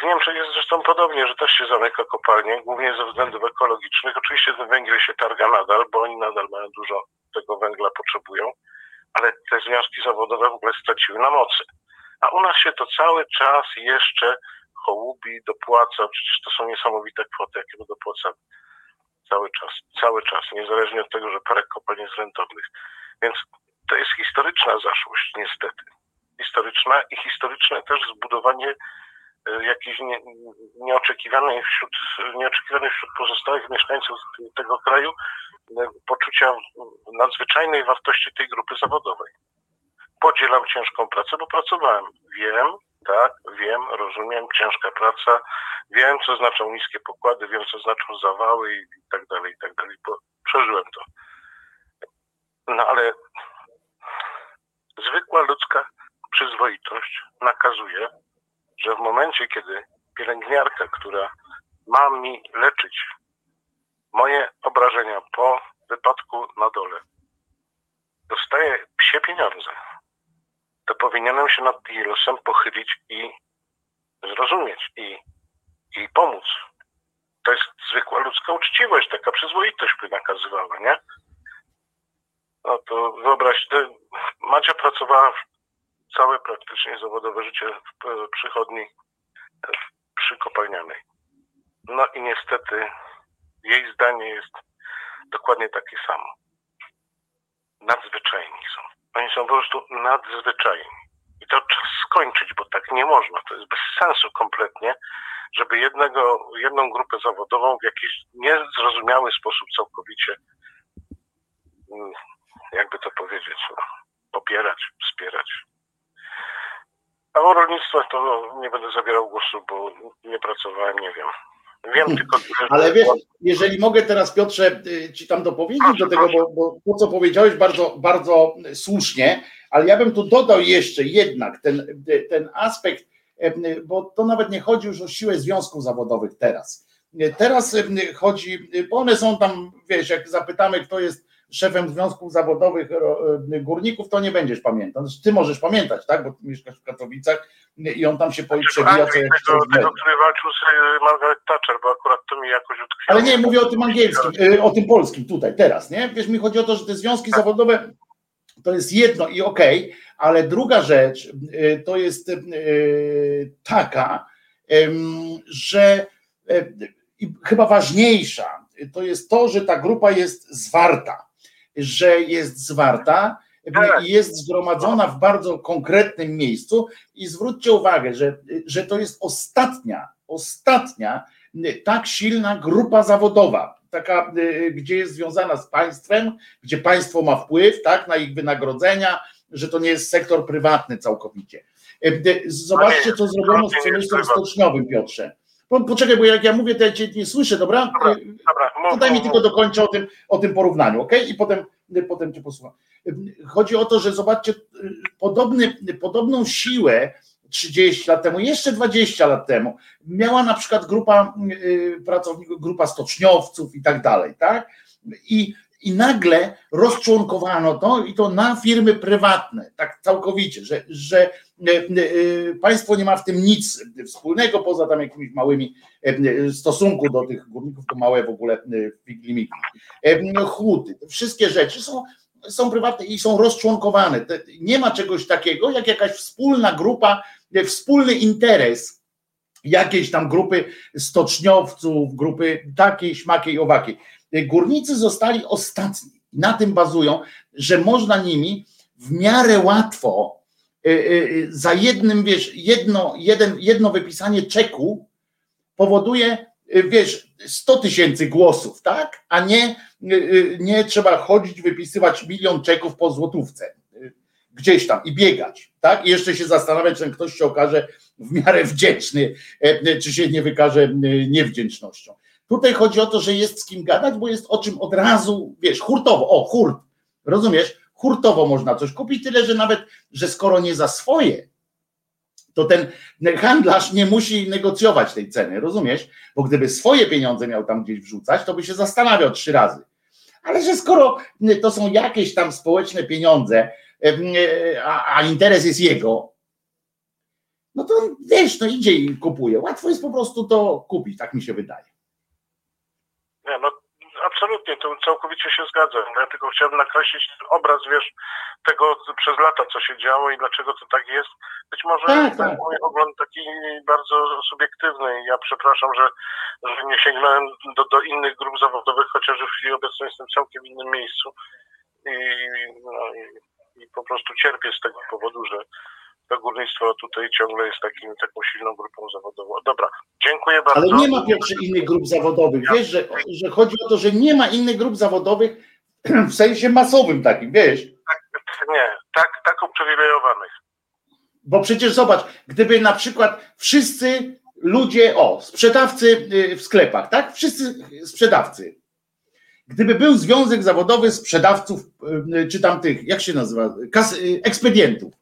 W Niemczech jest zresztą podobnie, że też się zamyka kopalnie, głównie ze względów ekologicznych. Oczywiście ten węgiel się targa nadal, bo oni nadal mają dużo tego węgla, potrzebują, ale te związki zawodowe w ogóle straciły na mocy. A u nas się to cały czas jeszcze hołubi, dopłaca, przecież to są niesamowite kwoty, jakie my dopłacamy. Cały czas, cały czas, niezależnie od tego, że parę kopalń jest rentownych. Więc to jest historyczna zaszłość, niestety. Historyczna i historyczne też zbudowanie E, jakiś nie, nieoczekiwany wśród, nieoczekiwany wśród pozostałych mieszkańców tego kraju e, poczucia nadzwyczajnej wartości tej grupy zawodowej. Podzielam ciężką pracę, bo pracowałem. Wiem, tak, wiem, rozumiem, ciężka praca, wiem, co znaczą niskie pokłady, wiem, co znaczą zawały i tak dalej, i tak dalej, bo przeżyłem to. No ale zwykła ludzka przyzwoitość nakazuje, że w momencie, kiedy pielęgniarka, która ma mi leczyć moje obrażenia po wypadku na dole, dostaje psie pieniądze, to powinienem się nad jej losem pochylić i zrozumieć i, i pomóc. To jest zwykła ludzka uczciwość, taka przyzwoitość by nakazywała, nie? No to wyobraź, Macia pracowała całe praktycznie zawodowe życie w przychodni przy kopalnianej. No i niestety jej zdanie jest dokładnie takie samo. Nadzwyczajni są. Oni są po prostu nadzwyczajni. I to czas skończyć, bo tak nie można. To jest bez sensu kompletnie, żeby jednego, jedną grupę zawodową w jakiś niezrozumiały sposób całkowicie, mm, jakby to powiedzieć, popierać, wspierać. A o rolnictwie to nie będę zabierał głosu, bo nie pracowałem, nie wiem. Wiem hmm. tylko tyle, Ale wiesz, jeżeli mogę teraz Piotrze y, ci tam dopowiedzieć proszę, do tego, bo, bo to co powiedziałeś bardzo, bardzo słusznie, ale ja bym tu dodał jeszcze jednak ten, ten aspekt, bo to nawet nie chodzi już o siłę związków zawodowych teraz. Teraz chodzi, bo one są tam, wiesz, jak zapytamy, kto jest szefem związków zawodowych e, górników, to nie będziesz pamiętał. Znaczy, ty możesz pamiętać, tak? Bo ty mieszkasz w Katowicach i on tam się znaczy, przewija co jakiś czas. Tego, który walczył z e, Margaret Thatcher, bo akurat to mi jakoś utkwiło. Ale nie, mówię o tym angielskim, e, o tym polskim tutaj, teraz, nie? Wiesz, mi chodzi o to, że te związki tak. zawodowe to jest jedno i okej, okay, ale druga rzecz to jest taka, że i chyba ważniejsza, to jest to, że ta grupa jest zwarta że jest zwarta tak. i jest zgromadzona w bardzo konkretnym miejscu i zwróćcie uwagę, że, że to jest ostatnia, ostatnia tak silna grupa zawodowa, taka, gdzie jest związana z państwem, gdzie państwo ma wpływ tak, na ich wynagrodzenia, że to nie jest sektor prywatny całkowicie. Zobaczcie, co zrobiono z przemysłem stoczniowym, Piotrze. Poczekaj, bo jak ja mówię, to ja cię nie słyszę, dobra? dobra, dobra mów, Daj mi tylko dokończę o tym, o tym porównaniu, ok? I potem, potem cię posłucham. Chodzi o to, że zobaczcie, podobny, podobną siłę 30 lat temu, jeszcze 20 lat temu, miała na przykład grupa y, pracowników, grupa stoczniowców i tak dalej, tak? I i nagle rozczłonkowano to i to na firmy prywatne, tak całkowicie, że, że państwo nie ma w tym nic wspólnego, poza tam jakimiś małymi e, stosunku do tych górników, to małe w ogóle figlimiki. Huty, wszystkie rzeczy są, są prywatne i są rozczłonkowane. Nie ma czegoś takiego, jak jakaś wspólna grupa, wspólny interes jakiejś tam grupy stoczniowców, grupy takiej, śmakiej, owakiej. Górnicy zostali ostatni na tym bazują, że można nimi w miarę łatwo za jednym, wiesz, jedno, jeden, jedno wypisanie czeku powoduje, wiesz, 100 tysięcy głosów, tak? A nie, nie trzeba chodzić, wypisywać milion czeków po złotówce gdzieś tam i biegać, tak? I jeszcze się zastanawiać, czy ktoś się okaże w miarę wdzięczny, e, czy się nie wykaże e, niewdzięcznością. Tutaj chodzi o to, że jest z kim gadać, bo jest o czym od razu, wiesz, hurtowo, o, hurt, rozumiesz? Hurtowo można coś kupić, tyle, że nawet, że skoro nie za swoje, to ten handlarz nie musi negocjować tej ceny, rozumiesz? Bo gdyby swoje pieniądze miał tam gdzieś wrzucać, to by się zastanawiał trzy razy. Ale że skoro to są jakieś tam społeczne pieniądze, a, interes jest jego, no to wiesz, no idzie i kupuje. Łatwo jest po prostu to kupić, tak mi się wydaje. Nie, no absolutnie, to całkowicie się zgadzam. Ja tylko chciałbym nakreślić obraz, wiesz, tego przez lata, co się działo i dlaczego to tak jest. Być może tak, tak. mój ogląd taki bardzo subiektywny. Ja przepraszam, że, że nie sięgnąłem do, do innych grup zawodowych, chociaż w chwili obecnej jestem w całkiem innym miejscu. I, no, i i po prostu cierpię z tego powodu, że to górnictwo tutaj ciągle jest takim, taką silną grupą zawodową. Dobra, dziękuję bardzo. Ale nie ma pierwszych innych grup zawodowych. Wiesz, że, że chodzi o to, że nie ma innych grup zawodowych [CLEARS THROAT] w sensie masowym takim, wiesz? Tak, nie, tak, tak uprzywilejowanych. Bo przecież zobacz, gdyby na przykład wszyscy ludzie, o, sprzedawcy y, w sklepach, tak? Wszyscy sprzedawcy Gdyby był związek zawodowy sprzedawców, y, czy tam tych, jak się nazywa, kas, y, ekspedientów,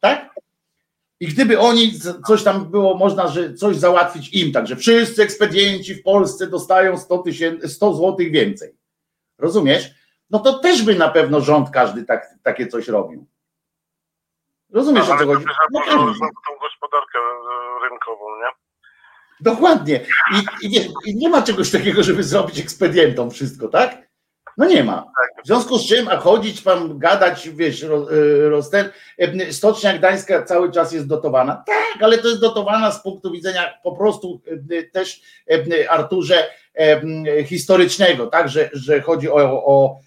tak? I gdyby oni coś tam było, można że coś załatwić im, także wszyscy ekspedienci w Polsce dostają 100, tysięcy, 100 złotych więcej. Rozumiesz? No to też by na pewno rząd każdy tak, takie coś robił. Rozumiesz no, o co chodzi? No, tą gospodarkę y, rynkową, nie? Dokładnie. I, i, nie, I, nie, ma czegoś takiego, żeby zrobić ekspedientom wszystko, tak? No nie ma. W związku z czym, a chodzić pan, gadać, wiesz, roz, ten, e, Stocznia Gdańska cały czas jest dotowana. Tak, ale to jest dotowana z punktu widzenia po prostu e, też e, Arturze historycznego, tak, że, że chodzi o, o,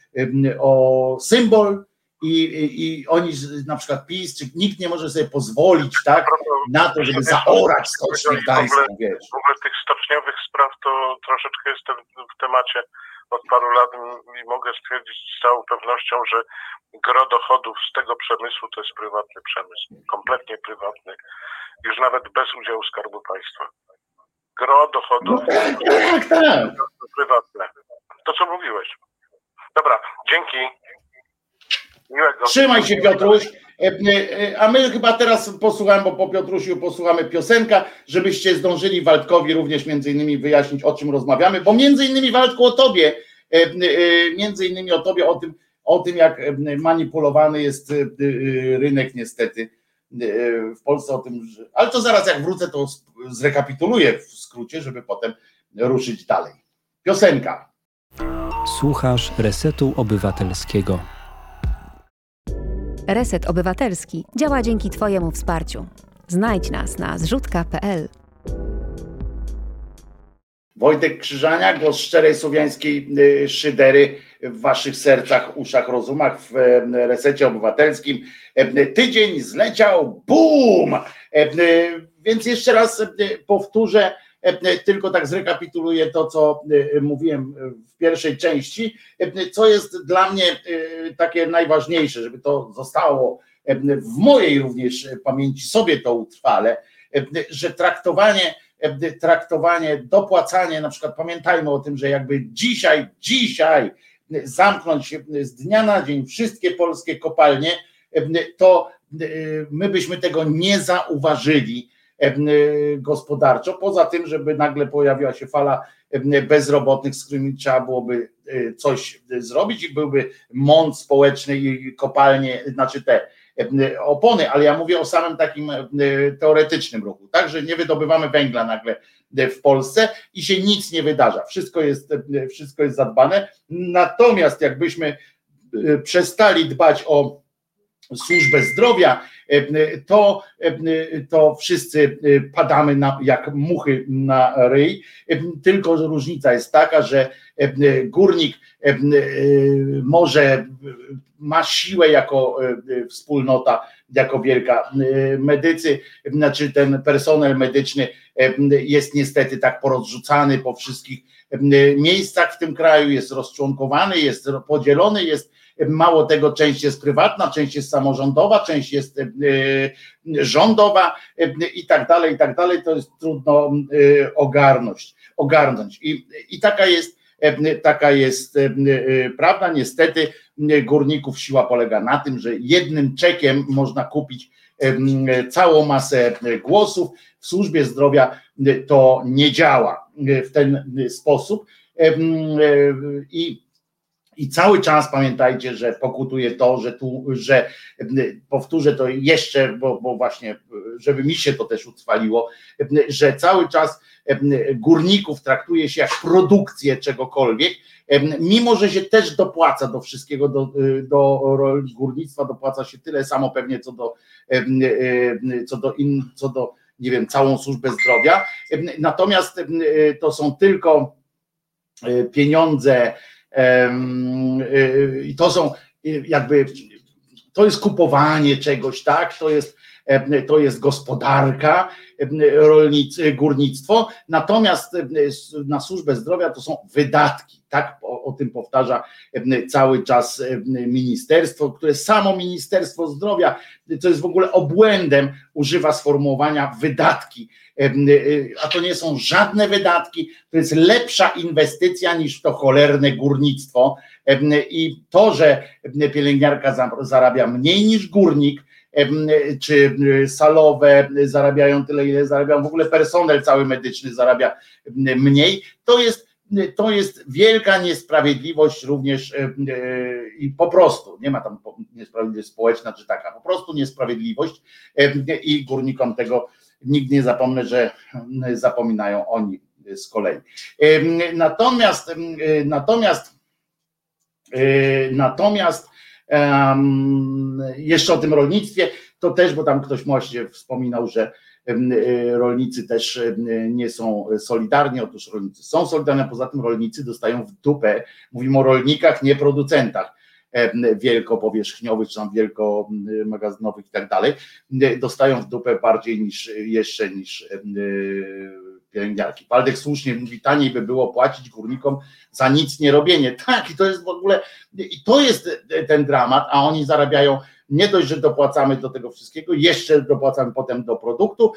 o symbol, i, i, oni na przykład PiS, czy nikt nie może sobie pozwolić tak, na to, żeby zaorać stocznię gdańską, wiesz. W ogóle tych stoczniowych spraw to troszeczkę jestem w temacie od paru lat i mogę stwierdzić z całą pewnością, że gro dochodów z tego przemysłu to jest prywatny przemysł, kompletnie prywatny, już nawet bez udziału Skarbu Państwa. Gro dochodów no tak, tak, tak. prywatne. To co mówiłeś. Dobra, dzięki. Miłego. Trzymaj się Piotruś. E, e, a my chyba teraz posłuchamy, bo po Piotrusiu posłuchamy piosenka, żebyście zdążyli Waldkowi również między innymi wyjaśnić, o czym rozmawiamy, bo między innymi Waldku o tobie, e, między innymi o tobie, o tym, o tym jak manipulowany jest rynek niestety w Polsce o tym, że... ale to zaraz jak wrócę, to zrekapituluję w skrócie, żeby potem ruszyć dalej. Piosenka. Słuchasz Resetu Obywatelskiego. Reset Obywatelski działa dzięki Twojemu wsparciu. Znajdź nas na zrzutka.pl. Wojtek Krzyżania, głos szczerej słowiańskiej y, szydery w waszych sercach, uszach, rozumach w y, resecie obywatelskim. Y, tydzień zleciał, BUM! Więc jeszcze raz powtórzę, tylko tak zrekapituluję to, co mówiłem w pierwszej części, co jest dla mnie takie najważniejsze, żeby to zostało w mojej również pamięci, sobie to utrwale, że traktowanie, traktowanie, dopłacanie, na przykład pamiętajmy o tym, że jakby dzisiaj, dzisiaj zamknąć z dnia na dzień wszystkie polskie kopalnie, to my byśmy tego nie zauważyli gospodarczo, poza tym, żeby nagle pojawiła się fala bezrobotnych, z którymi trzeba byłoby e, coś zrobić i byłby mąd społeczny i kopalnie, znaczy te opony, ale ja mówię o samym takim teoretycznym ruchu, tak, że nie wydobywamy węgla nagle w Polsce i się nic nie wydarza. Wszystko jest, wszystko jest zadbane. Natomiast jakbyśmy e, przestali dbać o służbę zdrowia, to, to wszyscy padamy na, jak muchy na ryj. Tylko różnica jest taka, że górnik może ma siłę jako wspólnota, jako wielka medycy, znaczy ten personel medyczny jest niestety tak porozrzucany po wszystkich miejscach w tym kraju, jest rozczłonkowany, jest podzielony, jest Mało tego, część jest prywatna, część jest samorządowa, część jest e, rządowa e, i tak dalej, i tak dalej. To jest trudno e, ogarnąć. ogarnąć. I, i taka jest taka jest prawda. Niestety górników siła polega na tym, że jednym czekiem można kupić całą masę głosów. W służbie zdrowia to nie działa w ten sposób. I i cały czas pamiętajcie, że pokutuje to, że tu, że powtórzę to jeszcze, bo, bo właśnie, żeby mi się to też utrwaliło, że cały czas górników traktuje się jak produkcję czegokolwiek, mimo że się też dopłaca do wszystkiego, do, do górnictwa dopłaca się tyle samo pewnie co do, co do, in, co do nie wiem, całą służbę zdrowia. Natomiast to są tylko pieniądze, i to są jakby, to jest kupowanie czegoś, tak? To jest, to jest gospodarka, rolnicy, górnictwo, natomiast na służbę zdrowia to są wydatki, tak? O, o tym powtarza cały czas ministerstwo, które samo Ministerstwo Zdrowia, co jest w ogóle obłędem, używa sformułowania wydatki E, a to nie są żadne wydatki, to jest lepsza inwestycja niż to cholerne górnictwo. I to, że pielęgniarka zarabia mniej niż górnik, czy salowe zarabiają tyle, ile zarabiają, w ogóle personel cały medyczny zarabia mniej, to jest to jest wielka niesprawiedliwość również i po prostu, nie ma tam niesprawiedliwość społeczna czy taka, po prostu niesprawiedliwość i górnikom tego Nigdy nie zapomnę, że zapominają oni z kolei. Natomiast, natomiast, natomiast jeszcze o tym rolnictwie, to też, bo tam ktoś właśnie wspominał, że rolnicy też nie są solidarni. Otóż rolnicy są solidarni, poza tym rolnicy dostają w dupę. Mówimy o rolnikach, nie producentach wielkopowierzchniowych, czy tam wielkomagazynowych i tak dalej, dostają w dupę bardziej niż jeszcze niż pielęgniarki. Waldek słusznie mówi, taniej by było płacić górnikom za nic nie robienie. Tak, i to jest w ogóle, i to jest ten dramat, a oni zarabiają nie dość, że dopłacamy do tego wszystkiego, jeszcze dopłacamy potem do produktu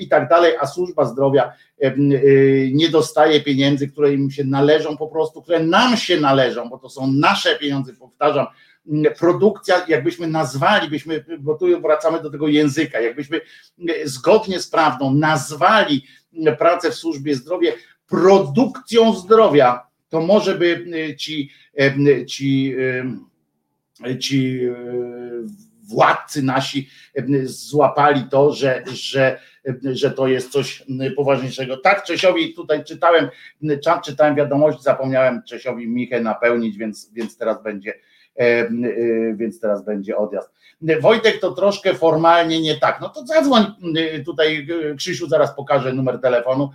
i tak dalej, a służba zdrowia y, nie dostaje pieniędzy, które im się należą po prostu, które nam się należą, bo to są nasze pieniądze, powtarzam, produkcja, jakbyśmy nazwali, byśmy, bo tu wracamy do tego języka, jakbyśmy zgodnie z prawdą nazwali pracę w służbie zdrowia produkcją zdrowia, to może by ci, ci ci e, władcy nasi złapali to, że, że, że to jest coś poważniejszego. Tak, Czesiowi tutaj czytałem, czytałem wiadomość, zapomniałem Czesiowi Michę napełnić, więc, więc teraz będzie więc teraz będzie odjazd. Wojtek to troszkę formalnie nie tak. No to zadzwoń tutaj, Krzysiu zaraz pokaże numer telefonu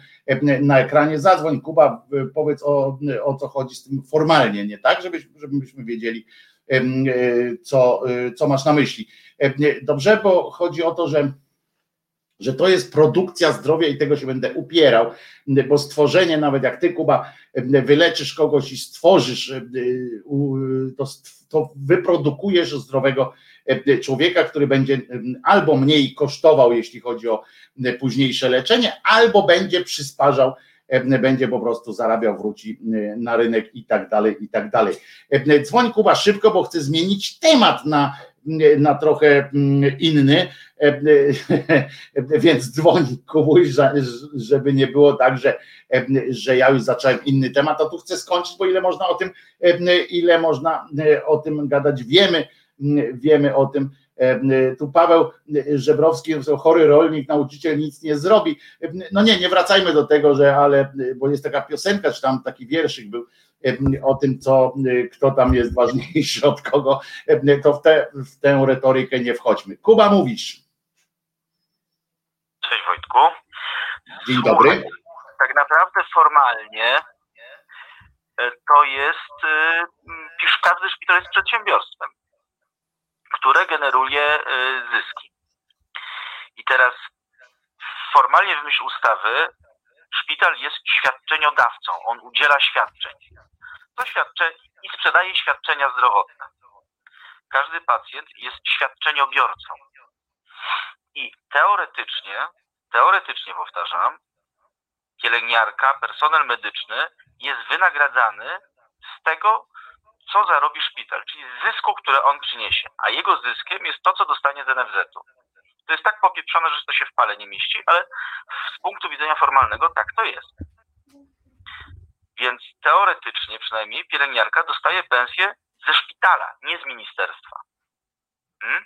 na ekranie. Zadzwoń Kuba, powiedz o, o co chodzi z tym formalnie nie tak, żebyśmy, żebyśmy wiedzieli, E, co, e, co masz na myśli. E, dobrze, bo chodzi o to, że że to jest produkcja zdrowia i tego się będę upierał, bo stworzenie, nawet jak ty, Kuba, wyleczysz kogoś i stworzysz, to, to wyprodukujesz zdrowego człowieka, który będzie albo mniej kosztował, jeśli chodzi o późniejsze leczenie, albo będzie przysparzał będzie po prostu zarabiał, wróci na rynek i tak dalej, i tak dalej. Dzwoń Kuba szybko, bo chcę zmienić temat na, na trochę mm, inny, [LAUGHS] więc dzwoń Kubuś, żeby nie było tak, że, że ja już zacząłem inny temat, a tu chcę skończyć, bo ile można o tym, ile można o tym gadać, wiemy, wiemy o tym, Tu Paweł Żebrowski, chory rolnik, nauczyciel nic nie zrobi. No nie, nie wracajmy do tego, że ale, bo jest taka piosenka, czy tam taki wierszyk był o tym, co, kto tam jest ważniejszy [LAUGHS] od kogo, to w, te, w tę retorykę nie wchodźmy. Kuba, mówisz. Cześć Wojtku. Dzień dobry. Tak naprawdę formalnie e, to jest, e, każdy szpital jest przedsiębiorstwem, które generuje e, zyski. I teraz formalnie w myśl ustawy szpital jest świadczeniodawcą, on udziela świadczeń. To świadcze i sprzedaje świadczenia zdrowotne. Każdy pacjent jest świadczeniobiorcą. I teoretycznie, teoretycznie powtarzam, pielęgniarka, personel medyczny jest wynagradzany z tego, co zarobi szpital, czyli z zysku, które on przyniesie. A jego zyskiem jest to, co dostanie z NFZ-u. To jest tak popieprzone, że to się w pale nie mieści, ale z punktu widzenia formalnego tak to jest. Więc teoretycznie przynajmniej pielęgniarka dostaje pensję ze szpitala, nie z ministerstwa. Hmm?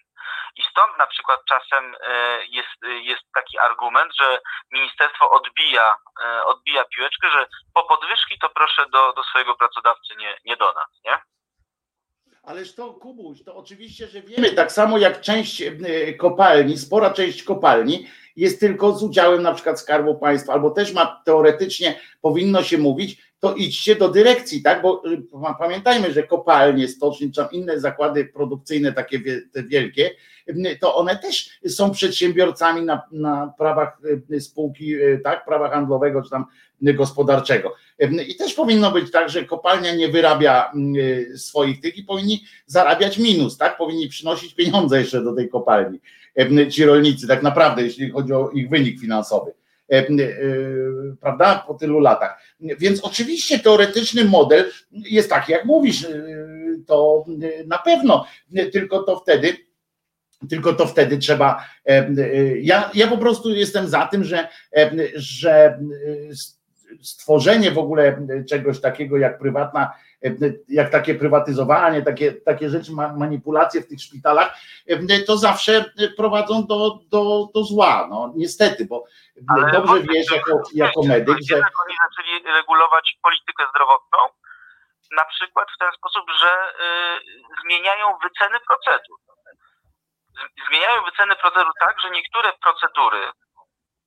I stąd na przykład czasem e, jest, jest taki argument, że ministerstwo odbija, e, odbija piłeczkę, że po podwyżki to proszę do, do swojego pracodawcy nie, nie do nas, nie? Ależ to Kubuś, to oczywiście, że wiemy, tak samo jak część e, kopalni, spora część kopalni jest tylko z udziałem na przykład Skarbu Państwa, albo też ma teoretycznie, powinno się mówić, to idźcie do dyrekcji, tak? Bo y, pamiętajmy, że kopalnie, stocznie, czy inne zakłady produkcyjne, takie wielkie, y, to one też są przedsiębiorcami na, na prawach y, spółki, tak, prawa handlowego czy tam gospodarczego. I też powinno być tak, że kopalnia nie wyrabia swoich tych i powinni zarabiać minus, tak? Powinni przynosić pieniądze jeszcze do tej kopalni. Ci rolnicy, tak naprawdę, jeśli chodzi o ich wynik finansowy. E, e, prawda, po tylu latach. Więc oczywiście teoretyczny model jest taki, jak mówisz, e, to na pewno, tylko to wtedy, tylko to wtedy trzeba. Ja, ja po prostu jestem za tym, że, że stworzenie w ogóle czegoś takiego jak prywatna jak takie prywatyzowanie, takie, takie rzeczy, manipulacje w tych szpitalach, to zawsze prowadzą do, do, do zła. No, niestety, bo Ale dobrze wiesz jako, jako medyk, że. Oni zaczęli regulować politykę zdrowotną, na przykład w ten sposób, że y, zmieniają wyceny procedur. Zmieniają wyceny procedur tak, że niektóre procedury,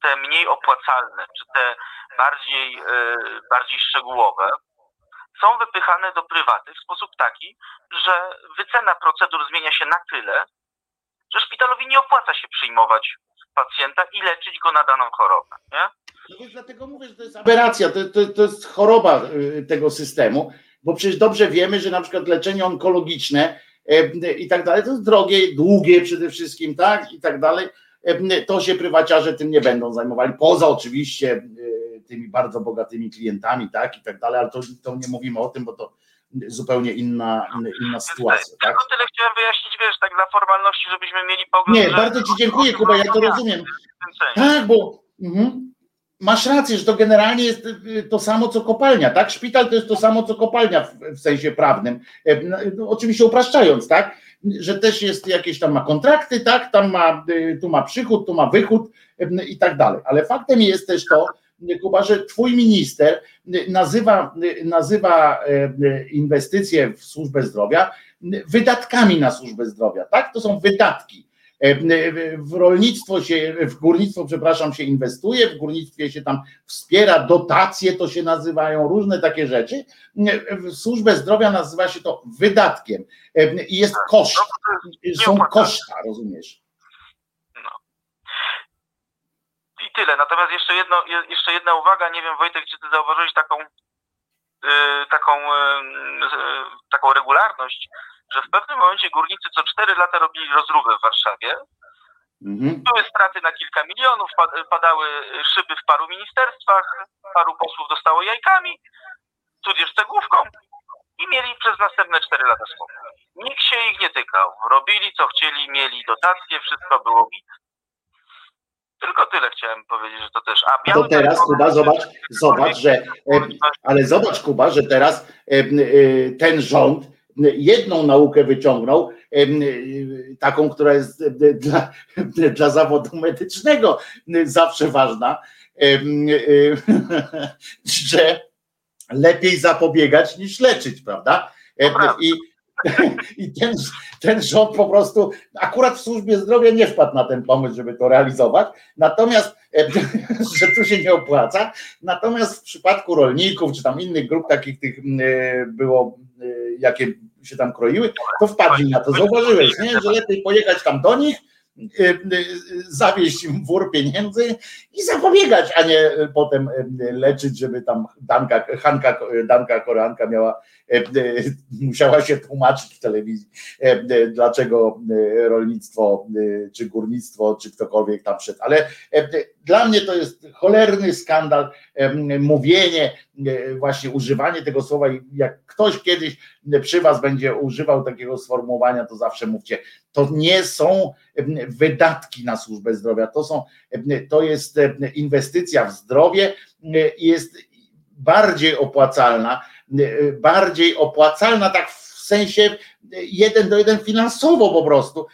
te mniej opłacalne, czy te bardziej, y, bardziej szczegółowe, są wypychane do prywaty w sposób taki, że wycena procedur zmienia się na tyle, że szpitalowi nie opłaca się przyjmować pacjenta i leczyć go na daną chorobę. Nie? No więc dlatego mówię, że to jest aberracja, to, to, to jest choroba y, tego systemu, bo przecież dobrze wiemy, że na przykład leczenie onkologiczne y, i tak dalej, to jest drogie, długie przede wszystkim, tak, i tak dalej, to się prywaciarze tym nie będą zajmowali, poza oczywiście tymi bardzo bogatymi klientami, tak i tak dalej, ale to, to nie mówimy o tym, bo to zupełnie inna, inna sytuacja. Tak? Tylko tyle chciałem wyjaśnić, wiesz, tak dla formalności, żebyśmy mieli pogląd. Nie, bardzo Ci dziękuję, Kuba, ja to rozumiem. Tak, bo mhm, masz rację, że to generalnie jest y, to samo co kopalnia, tak? Szpital to jest to samo co kopalnia w, w sensie prawnym. E, no, no, oczywiście upraszczając, tak? Że też jest jakieś tam ma kontrakty, tak? Tam ma, y, tu ma przychód, tu ma wychód e, i tak dalej. Ale faktem jest też to, Kuba, że twój minister nazywa, nazywa e, inwestycje w służbę zdrowia wydatkami na służbę zdrowia, tak? To są wydatki. E, w rolnictwo się, w górnictwo, przepraszam, się inwestuje, w górnictwie się tam wspiera, dotacje to się nazywają, różne takie rzeczy. W służbę zdrowia nazywa się to wydatkiem e, i jest koszt, są koszta, rozumiesz? tyle. Natomiast jeszcze, jedno, jeszcze jedna uwaga, nie wiem Wojtek, czy ty zauważyłeś taką, taką, yy, taką regularność, że w pewnym momencie górnicy co 4 lata robili rozróbę w Warszawie. Mhm. Były straty na kilka milionów, padały szyby w paru ministerstwach, paru posłów dostało jajkami, tudzież cegłówką i mieli przez następne 4 lata spokój. Nikt się ich nie tykał. Robili co chcieli, mieli dotacje, wszystko było git. Tylko tyle chciałem powiedzieć, że to też. A to teraz, Kuba, zobacz, zobacz, że. E, ale zobacz, Kuba, że teraz e, e, ten rząd jedną naukę wyciągnął, taką, która jest dla, dla zawodu medycznego zawsze ważna, [LAUGHS] że lepiej zapobiegać niż leczyć, prawda? I, i ten, ten rząd po prostu akurat w służbie zdrowia nie wpadł na ten pomysł, żeby to realizować. Natomiast, [LAUGHS] że tu się nie opłaca. Natomiast w przypadku rolników, czy tam innych grup takich tych było, jakie się tam kroiły, to wpadli na to. Zauważyłeś, nie? że lepiej pojechać tam do nich, zawieść im wór pieniędzy i zapobiegać, a nie potem y, leczyć, żeby tam Danka, Hanka, Danka Koreanka miała, musiała się tłumaczyć w telewizji, dlaczego rolnictwo, czy górnictwo, czy ktokolwiek tam przed. Ale dla mnie to jest cholerny skandal, mówienie, właśnie używanie tego słowa. Jak ktoś kiedyś przy Was będzie używał takiego sformułowania, to zawsze mówcie, to nie są wydatki na służbę zdrowia, to, są, to jest inwestycja w zdrowie i jest bardziej opłacalna, bardziej opłacalna tak w sensie jeden do jeden finansowo po prostu,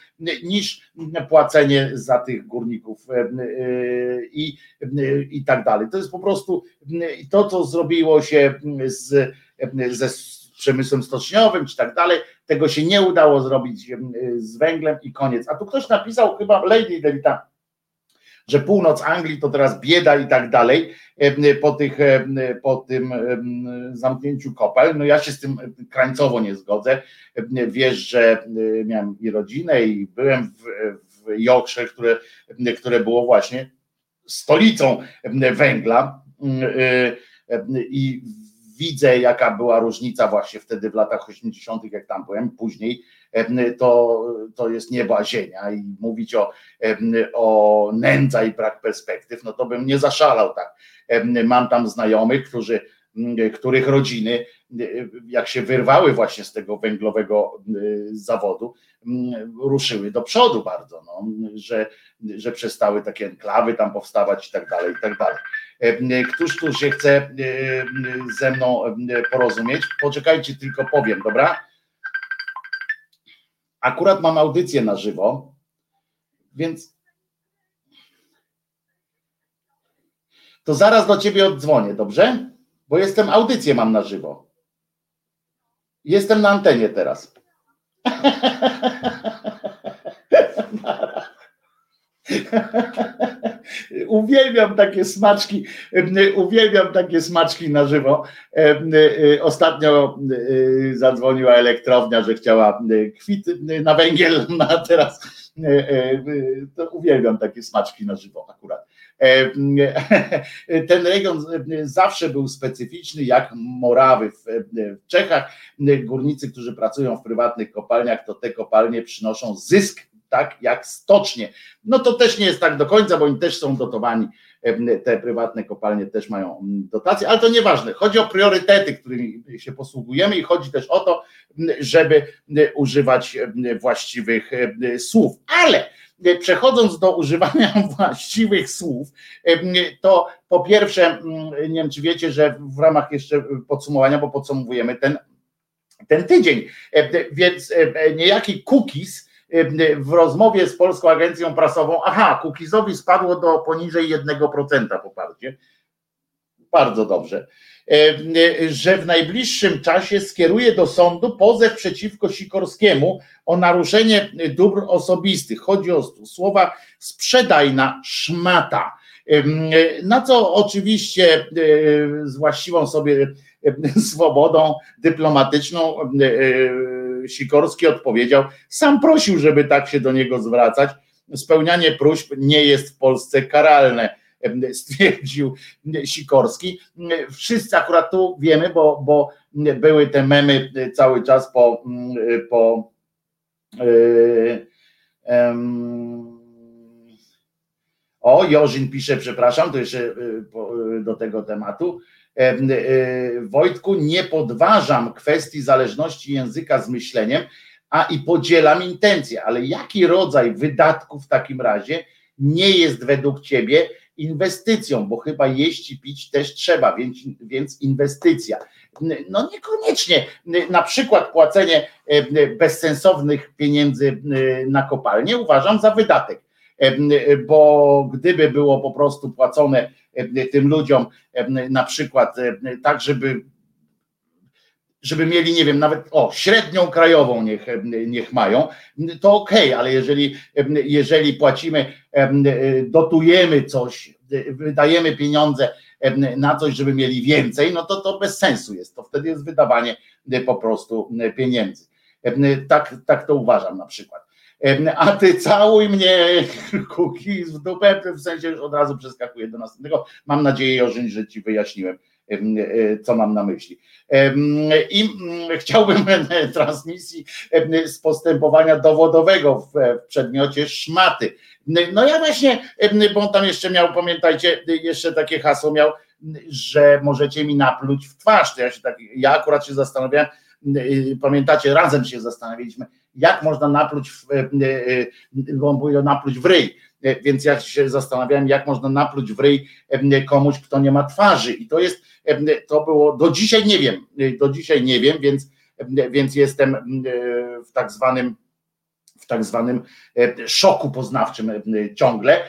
niż płacenie za tych górników i, i tak dalej. To jest po prostu to, co zrobiło się z, ze przemysłem stoczniowym czy tak dalej, tego się nie udało zrobić z węglem i koniec. A tu ktoś napisał, chyba Lady Delita, że północ Anglii to teraz bieda i tak dalej po, tych, po tym zamknięciu kopel. No ja się z tym krańcowo nie zgodzę. Wiesz, że miałem i rodzinę i byłem w, w Yorkshire, które, które było właśnie stolicą węgla i widzę, jaka była różnica właśnie wtedy w latach 80., jak tam byłem, później to, to jest nieba a ziemia i mówić o, o nędza i brak perspektyw, no to bym nie zaszalał tak. Mam tam znajomych, którzy których rodziny, jak się wyrwały właśnie z tego węglowego zawodu, ruszyły do przodu bardzo, no, że, że przestały takie enklawy tam powstawać i tak dalej, i tak dalej. Któż tu się chce ze mną porozumieć? Poczekajcie, tylko powiem, dobra? Akurat mam audycję na żywo, więc to zaraz do ciebie oddzwonię, dobrze? Bo jestem, audycję mam na żywo. Jestem na antenie teraz. [LAUGHS] Uwielbiam takie smaczki, uwielbiam takie smaczki na żywo. Ostatnio zadzwoniła elektrownia, że chciała kwit na węgiel, [LAUGHS] no a teraz to uwielbiam takie smaczki na żywo akurat. [LAUGHS] Ten region zawsze był specyficzny, jak Morawy w Czechach. Górnicy, którzy pracują w prywatnych kopalniach, to te kopalnie przynoszą zysk tak jak stocznie. No to też nie jest tak do końca, bo oni też są dotowani, te prywatne kopalnie też mają dotacje, ale to nieważne. Chodzi o priorytety, którymi się posługujemy i chodzi też o to, żeby używać właściwych słów. Ale przechodząc do używania [LAUGHS] właściwych słów, to po pierwsze, nie wiem czy wiecie, że w ramach jeszcze podsumowania, bo podsumowujemy ten, ten tydzień, więc niejaki cookies w rozmowie z Polską Agencją Prasową, aha, Kukizowi spadło do poniżej 1% poparcie. Bardzo dobrze. Że w najbliższym czasie skieruje do sądu pozew przeciwko Sikorskiemu o naruszenie dóbr osobistych. Chodzi o słowa sprzedajna szmata. Na co oczywiście z właściwą sobie swobodą dyplomatyczną Sikorski odpowiedział, sam prosił, żeby tak się do niego zwracać. Spełnianie próśb nie jest w Polsce karalne, stwierdził Sikorski. Wszyscy akurat tu wiemy, bo, bo były te memy cały czas po, po yy, o, Jorzin pisze, przepraszam, to jeszcze do tego tematu. E, Wojtku, nie podważam kwestii zależności języka z myśleniem, a i podzielam intencje, ale jaki rodzaj wydatków w takim razie nie jest według ciebie inwestycją, bo chyba jeść i pić też trzeba, więc, więc inwestycja. No niekoniecznie. Na przykład płacenie bezsensownych pieniędzy na kopalnię uważam za wydatek, bo gdyby było po prostu płacone tym ludziom na przykład tak, żeby żeby mieli, nie wiem, nawet o, średnią krajową niech, niech mają, to okej, okay, ale jeżeli, jeżeli płacimy, dotujemy coś, wydajemy pieniądze na coś, żeby mieli więcej, no to to bez sensu jest. To wtedy jest wydawanie po prostu pieniędzy. Tak, tak to uważam na przykład. A ty całuj mnie [LAUGHS] kuki w dupę, w sensie od razu przeskakuję do następnego. Mam nadzieję, Jorzyn, że ci wyjaśniłem E, co mam na myśli. I chciałbym [LAUGHS] transmisji z postępowania dowodowego w przedmiocie szmaty. No ja właśnie, bo on tam jeszcze miał, pamiętajcie, jeszcze takie hasło miał, że możecie mi napluć w twarz. To ja, się tak, ja akurat się zastanawiałem, pamiętacie, razem się zastanawialiśmy, jak można napluć, w, bo on powiedział napluć w ryj więc ja się zastanawiałem, jak można napluć w ryj komuś, kto nie ma twarzy. I to jest, to było, do dzisiaj nie wiem, do dzisiaj nie wiem, więc, więc jestem w tak zwanym w tak zwanym szoku poznawczym ciągle.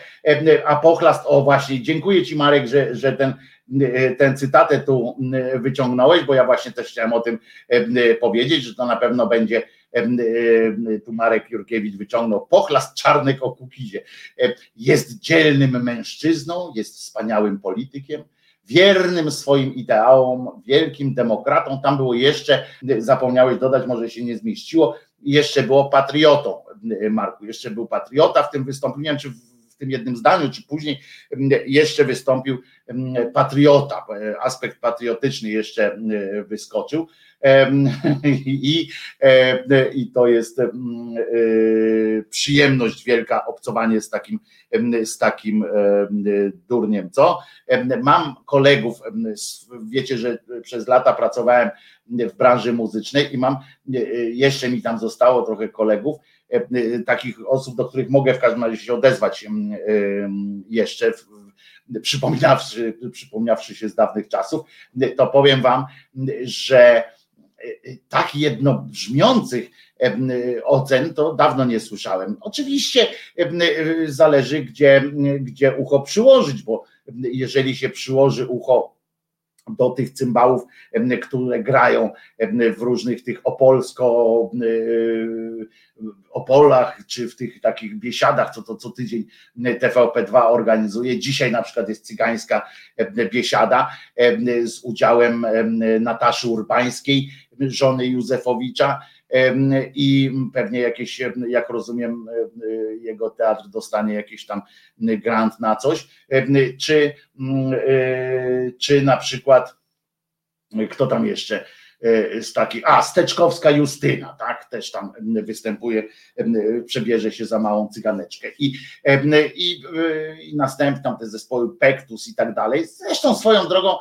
A pochlast, o właśnie, dziękuję Ci Marek, że, że ten, ten cytatę tu wyciągnąłeś, bo ja właśnie też chciałem o tym powiedzieć, że to na pewno będzie tu Marek Jurkiewicz wyciągnął pochlast czarnek o Kukizie. Jest dzielnym mężczyzną, jest wspaniałym politykiem, wiernym swoim ideałom, wielkim demokratą. Tam było jeszcze, zapomniałeś dodać, może się nie zmieściło, jeszcze było patriotą, Marku, jeszcze był patriota w tym wystąpieniu, czy w tym jednym zdaniu, czy później jeszcze wystąpił patriota, aspekt patriotyczny jeszcze wyskoczył. [LAUGHS] I, i to jest e, przyjemność wielka obcowanie z takim, z takim durniem. Co? Mam kolegów, wiecie, że przez lata pracowałem w branży muzycznej i mam, e, jeszcze mi tam zostało trochę kolegów, takich osób, do których mogę w każdym razie się odezwać jeszcze, przypomniawszy, przypomniawszy się z dawnych czasów, to powiem wam, że tak jednobrzmiących ocen to dawno nie słyszałem. Oczywiście zależy, gdzie, gdzie ucho przyłożyć, bo jeżeli się przyłoży ucho do tych cymbałów, które grają w różnych tych opolsko Opolach, czy w tych takich biesiadach, co to co tydzień TVP2 organizuje. Dzisiaj na przykład jest cygańska biesiada z udziałem Nataszy Urbańskiej, żony Józefowicza i pewnie jakieś, jak rozumiem, jego teatr dostanie jakiś tam grant na coś, czy, czy na przykład kto tam jeszcze z takich, a Steczkowska Justyna, tak, też tam występuje, przebierze się za małą cyganeczkę i, i, i następną te zespoły Pektus i tak dalej. Zresztą swoją drogą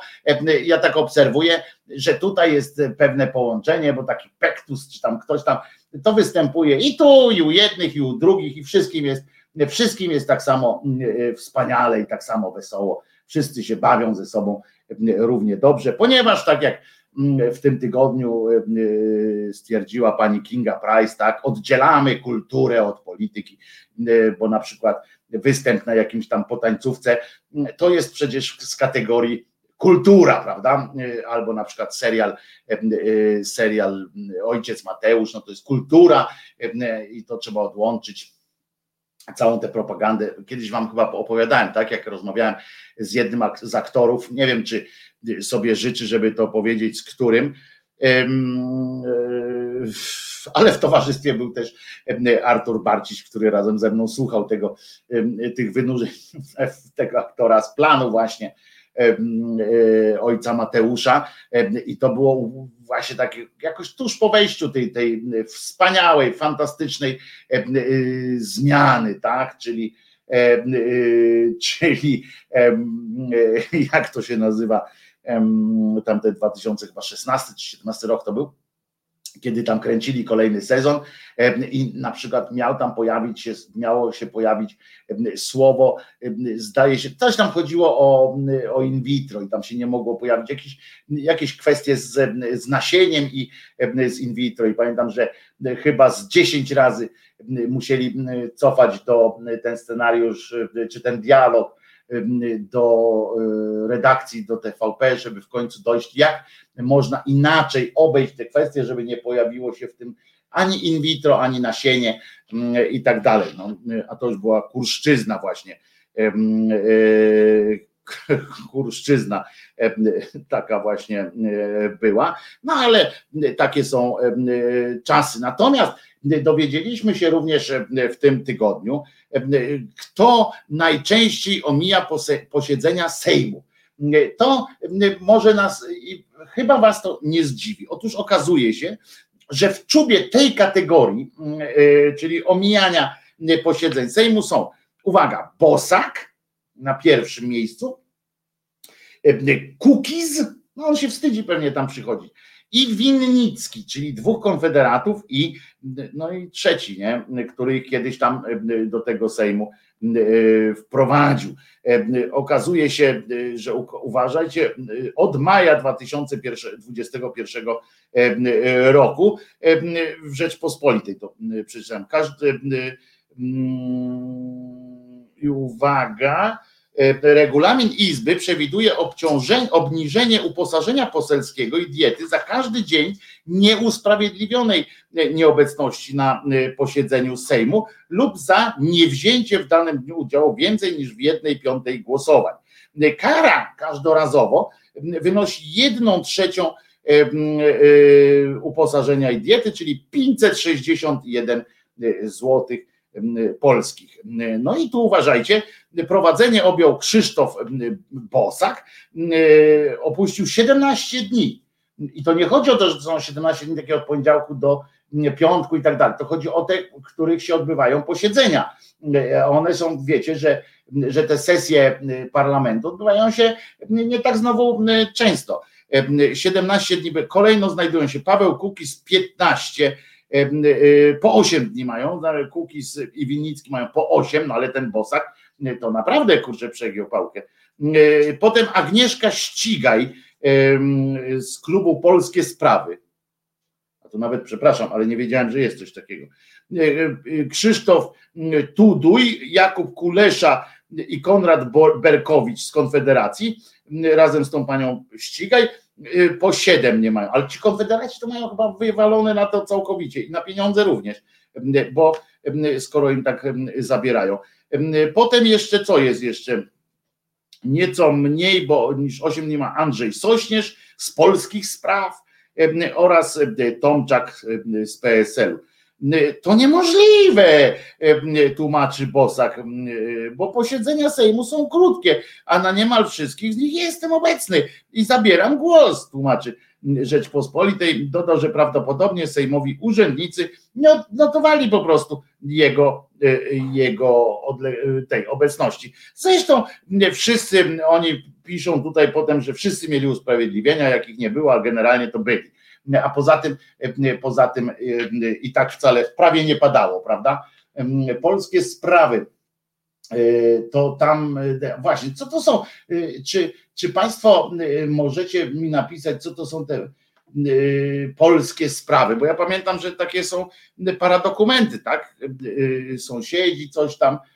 ja tak obserwuję, że tutaj jest pewne połączenie, bo taki Pektus czy tam ktoś tam, to występuje i tu, i u jednych, i u drugich, i wszystkim jest, wszystkim jest tak samo wspaniale i tak samo wesoło. Wszyscy się bawią ze sobą równie dobrze, ponieważ tak jak w tym tygodniu e, e, stwierdziła pani Kinga Price, tak, oddzielamy kulturę od polityki, e, bo na przykład występ na jakimś tam potańcówce to jest przecież z kategorii kultura, prawda? Albo na przykład serial, serial Ojciec Mateusz, no to jest kultura i to trzeba odłączyć całą tę propagandę. Kiedyś wam chyba opowiadałem, tak, jak rozmawiałem z jednym z aktorów, nie wiem, czy sobie życzy, żeby to powiedzieć, z którym, e, ale w towarzystwie był też Artur Barciś, który razem ze mną słuchał tego, tych wynurzeń [LAUGHS] tego aktora z planu właśnie ojca Mateusza. I to było właśnie tak jakoś tuż po wejściu tej, tej wspaniałej, fantastycznej zmiany, tak, czyli czyli jak to się nazywa, tamte 2016 czy 2017 rok to był, kiedy tam kręcili kolejny sezon i na przykład miał tam pojawić się, miało się pojawić słowo, zdaje się, coś tam chodziło o, o in vitro i tam się nie mogło pojawić. Jakieś, jakieś kwestie z, z nasieniem i z in vitro. I pamiętam, że chyba z 10 razy musieli cofać do ten scenariusz, czy ten dialog do y, redakcji, do TVP, żeby w końcu dojść, jak można inaczej obejść te kwestie, żeby nie pojawiło się w tym ani in vitro, ani nasienie mm, i tak dalej. No, a to już była kurszczyzna właśnie. Y, [LAUGHS] kurszczyzna taka właśnie była. No ale takie są czasy. Natomiast dowiedzieliśmy się również w tym tygodniu, kto najczęściej omija posiedzenia Sejmu. To może nas, chyba Was to nie zdziwi. Otóż okazuje się, że w czubie tej kategorii, czyli omijania posiedzeń Sejmu są, uwaga, Bosak na pierwszym miejscu, Kukiz, no on się wstydzi pewnie tam przychodzić, i Winnicki, czyli dwóch konfederatów i no i trzeci, nie, który kiedyś tam e, do tego Sejmu e, wprowadził. E, okazuje się, że uważajcie, od maja 2021 roku w Rzeczpospolitej to przeczytałem. Każdy i uwaga, regulamin Izby przewiduje obniżenie uposażenia poselskiego i diety za każdy dzień nieusprawiedliwionej e, nieobecności na e, posiedzeniu Sejmu lub za niewzięcie w danym dniu udziału więcej niż w jednej piątej głosowań. Kara każdorazowo wynosi jedną trzecią uposażenia i diety, czyli 561 złotych polskich. No i tu uważajcie, prowadzenie objął Krzysztof Bosak, opuścił 17 dni. I to nie chodzi o to, że są 17 dni takiego od poniedziałku do piątku i tak dalej. To chodzi o te, których się odbywają posiedzenia. One są, wiecie, że, że te sesje parlamentu odbywają się nie tak znowu często. 17 dni, kolejno znajdują się Paweł Kukiz 15 Y, po 8 dni mają, Kukiz i Winnicki mają po 8, no ale ten Bosak y, to naprawdę kurczę przegiął pałkę. Potem Agnieszka Ścigaj z klubu Polskie Sprawy. A to nawet przepraszam, ale nie wiedziałem, że jest coś takiego. Krzysztof Tuduj, Jakub Kulesza i Konrad Berkowicz z Konfederacji razem z tą panią Ścigaj po 7 nie mają, ale ci konfederaci to mają chyba wywalone na to całkowicie i na pieniądze również, bo skoro im tak zabierają. Potem jeszcze co jest jeszcze? Nieco mniej, bo niż 8 nie ma Andrzej Sośnierz z polskich spraw oraz Tomczak z PSL-u. To niemożliwe, tłumaczy Bosak, bo posiedzenia Sejmu są krótkie, a na niemal wszystkich z nich jestem obecny i zabieram głos, tłumaczy Rzeczpospolitej. Dodał, że prawdopodobnie sejmowi urzędnicy nie notowali po prostu jego, jego tej obecności. Zresztą wszyscy oni piszą tutaj potem, że wszyscy mieli usprawiedliwienia, jakich nie było, a generalnie to byli a poza tym, poza tym i tak wcale prawie nie padało, prawda? Polskie sprawy e, to tam e, właśnie, co to są? E, czy, czy Państwo możecie mi napisać, co to są te polskie sprawy? Bo ja pamiętam, że takie są paradokumenty, tak? Sąsiedzi, coś tam E,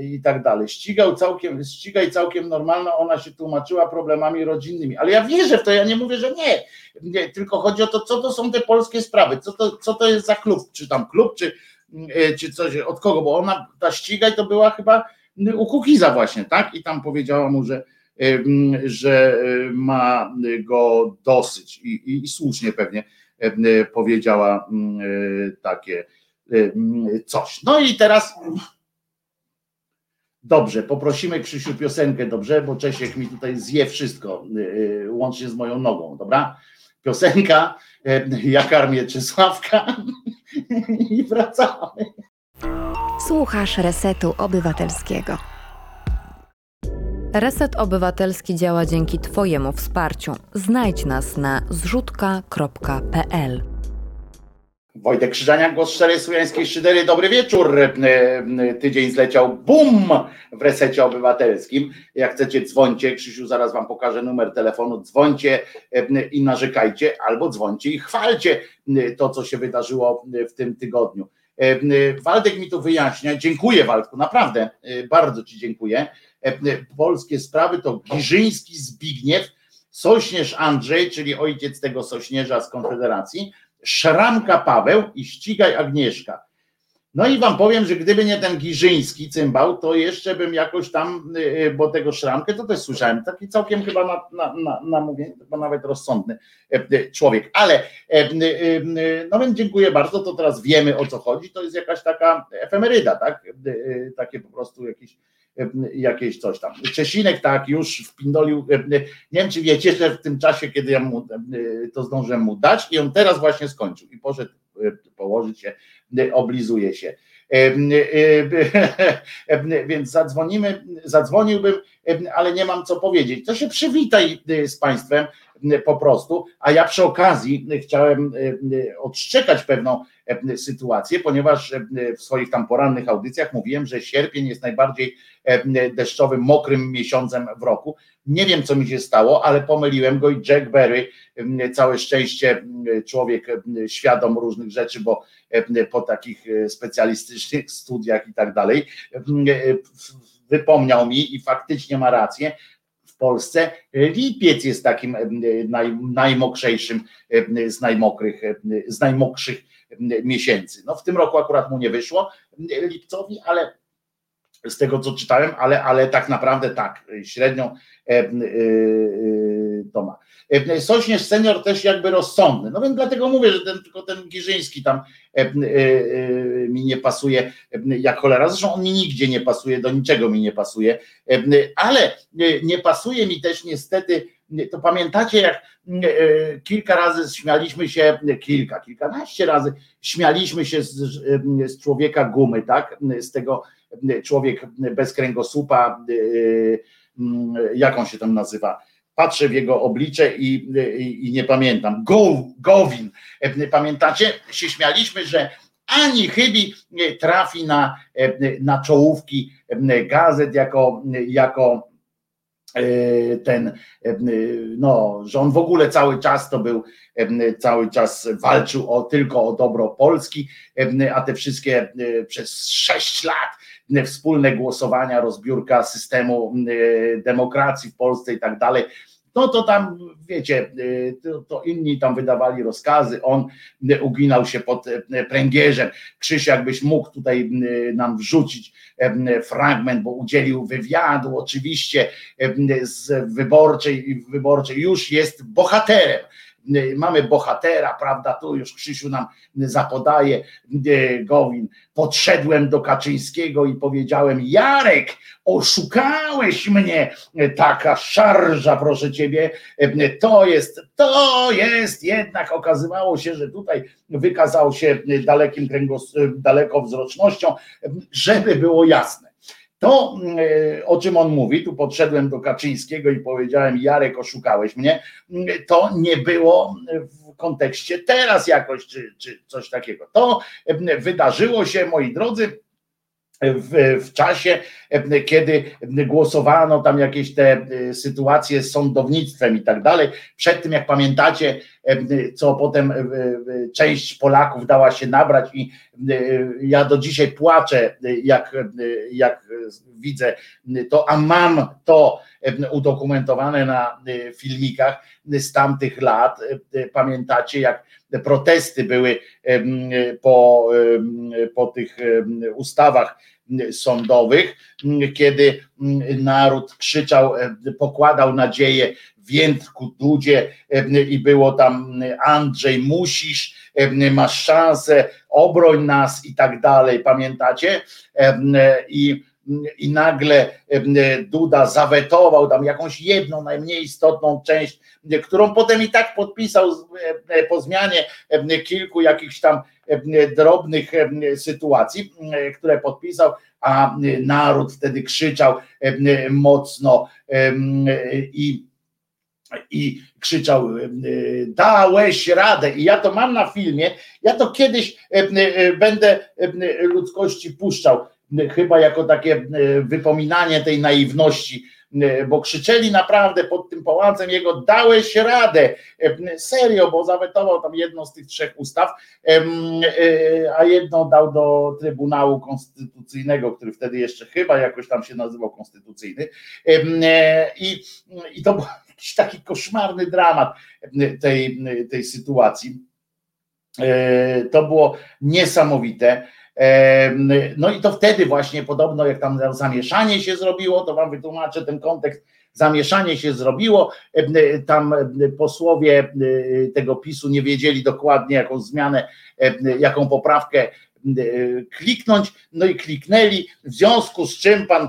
i tak dalej. Ścigał całkiem, ścigaj całkiem normalna, ona się tłumaczyła problemami rodzinnymi. Ale ja wierzę w to, ja nie mówię, że nie. nie tylko chodzi o to, co to są te polskie sprawy, co to, co to jest za klub, czy tam klub, czy, e, czy coś, od kogo, bo ona, ta ścigaj to była chyba u Kukiza właśnie, tak? I tam powiedziała mu, że, e, że ma go dosyć i, i słusznie pewnie powiedziała takie coś. No i teraz Dobrze, poprosimy Krzysiu piosenkę, dobrze, bo Czesiek mi tutaj zje wszystko, y, y, łącznie z moją nogą, dobra? Piosenka, y, ja karmię Czesławka [LAUGHS] i wracamy. Słuchasz Resetu Obywatelskiego. Reset Obywatelski działa dzięki Twojemu wsparciu. Znajdź nas na zrzutka.pl Wojtek Krzyżaniak, głos szczerej słowiańskiej szydery. Dobry wieczór. Tydzień zleciał bum w resecie obywatelskim. Jak chcecie, dzwońcie. Krzysiu zaraz wam pokaże numer telefonu. Dzwońcie i narzekajcie, albo dzwońcie i chwalcie to, co się wydarzyło w tym tygodniu. Waldek mi to wyjaśnia. Dziękuję, Waldku, naprawdę bardzo Ci dziękuję. Polskie sprawy to Giżyński Zbigniew, Sośnierz Andrzej, czyli ojciec tego Sośnierza z Konfederacji Szramka Paweł i ścigaj Agnieszka. No i wam powiem, że gdyby nie ten Giżyński cymbał, to jeszcze bym jakoś tam, y, y, bo tego Szramkę to też słyszałem, taki całkiem chyba na, na, na, na mówię, nawet rozsądny e, e, człowiek. Ale e, no więc dziękuję bardzo, to teraz wiemy o co chodzi, to jest jakaś taka efemeryda, tak? Takie po prostu jakieś jakieś coś tam. Czesinek tak już wpindolił, nie wiem czy wiecie, że w tym czasie, kiedy ja mu to zdążyłem mu dać i on teraz właśnie skończył i poszedł położyć się, oblizuje się. [LAUGHS] Więc zadzwonimy, zadzwoniłbym, ale nie mam co powiedzieć. To się przywitaj z Państwem po prostu, a ja przy okazji chciałem odszczekać pewną sytuację, ponieważ w swoich tam porannych audycjach mówiłem, że sierpień jest najbardziej deszczowym, mokrym miesiącem w roku. Nie wiem, co mi się stało, ale pomyliłem go i Jack Berry, całe szczęście, człowiek świadom różnych rzeczy, bo po takich specjalistycznych studiach i tak dalej, wypomniał mi i faktycznie ma rację. Polsce lipiec jest takim naj, najmokrzejszym z najmokrych, z najmokrzych miesięcy. No w tym roku akurat mu nie wyszło lipcowi, ale z tego co czytałem, ale, ale tak naprawdę tak, średnią e, e, to ma. E, Sośnierz senior też jakby rozsądny. No więc dlatego mówię, że ten, tylko ten Giżyński tam mi nie pasuje jak cholera. Zresztą on mi nigdzie nie pasuje, do niczego mi nie pasuje, ale nie pasuje mi też niestety to pamiętacie, jak kilka razy śmialiśmy się, kilka, kilkanaście razy śmialiśmy się z, z człowieka gumy, tak? Z tego człowiek bez kręgosłupa, jak on się tam nazywa? Patrzę w jego oblicze i, i, i nie pamiętam. Go, Gowin. Pamiętacie? Się śmialiśmy, że ani chybi trafi na, na czołówki gazet jako, jako ten, no, że on w ogóle cały czas to był, cały czas walczył o, tylko o dobro Polski, a te wszystkie przez sześć lat wspólne głosowania, rozbiórka systemu demokracji w Polsce i tak dalej. No to tam, wiecie, to, to, inni tam wydawali rozkazy, on uginał się pod pręgierzem. Krzyś, jakbyś mógł tutaj nam wrzucić fragment, bo udzielił wywiadu oczywiście z wyborczej, wyborczej już jest bohaterem mamy bohatera, prawda? Tu już Krzysiu nam zapodaje Gowin. Podszedłem do Kaczyńskiego i powiedziałem: Jarek, oszukałeś mnie. Taka szarża, proszę ciebie. To jest, to jest jednak. Okazywało się, że tutaj wykazał się dalekim kręgos, dalekowzrocznością, żeby było jasne. To, e, o czym on mówi, tu podszedłem do Kaczyńskiego i powiedziałem, Jarek, oszukałeś mnie, to nie było w kontekście teraz jakoś, czy, czy coś takiego. To wydarzyło się, moi drodzy, w, w, czasie, kiedy głosowano tam jakieś te sytuacje z sądownictwem i tak dalej. Przed tym, jak pamiętacie, co potem część Polaków dała się nabrać i ja do dzisiaj płaczę, jak, jak widzę to, a mam to udokumentowane na filmikach z tamtych lat. Pamiętacie, jak protesty były po, po tych ustawach sądowych, kiedy naród krzyczał, pokładał nadzieję w Jędrku Dudzie i było tam Andrzej, musisz, masz szansę, obroń nas i tak dalej, pamiętacie? I i nagle Duda zawetował tam jakąś jedną, najmniej istotną część, którą potem i tak podpisał po zmianie kilku jakichś tam drobnych sytuacji, które podpisał, a naród wtedy krzyczał mocno i i krzyczał dałeś radę. I ja to mam na filmie, ja to kiedyś będę ludzkości puszczał, chyba jako takie wypominanie tej naiwności E, bo krzyczeli naprawdę pod tym pałacem jego, dałeś radę, e, serio, bo zawetował tam jedną z tych trzech ustaw, e, a jedną dał do Trybunału Konstytucyjnego, który wtedy jeszcze chyba jakoś tam się nazywał konstytucyjny i, i to był [LAUGHS] jakiś taki koszmarny dramat tej, tej sytuacji. To było niesamowite. No i to wtedy właśnie podobno jak tam zamieszanie się zrobiło, to wam wytłumaczę ten kontekst, zamieszanie się zrobiło, tam posłowie tego PiSu nie wiedzieli dokładnie jaką zmianę, jaką poprawkę kliknąć, no i kliknęli, w związku z czym pan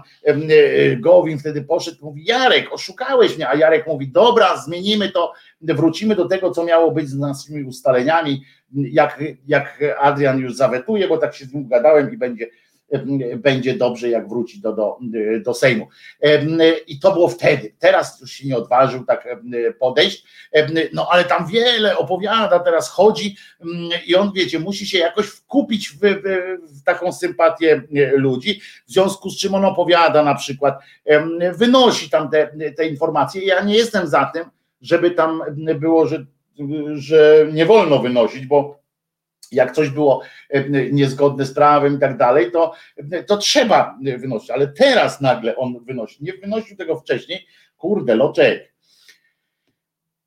Gowin wtedy poszedł, mówi Jarek, oszukałeś mnie, a Jarek mówi dobra, zmienimy to, wrócimy do tego, co miało być z naszymi ustaleniami, jak, jak Adrian już zawetuje, bo tak się z nim gadałem i będzie, będzie dobrze, jak wróci do, do, do Sejmu. I to było wtedy. Teraz już się nie odważył tak podejść, no ale tam wiele opowiada, teraz chodzi i on, wiecie, musi się jakoś wkupić w, w, w taką sympatię ludzi, w związku z czym on opowiada na przykład, wynosi tam te, te informacje. Ja nie jestem za tym, żeby tam było, że że nie wolno wynosić, bo jak coś było e, niezgodne z prawem i tak dalej, to, to trzeba wynosić, ale teraz nagle on wynosi. Nie wynosił tego wcześniej. Kurde, loczek.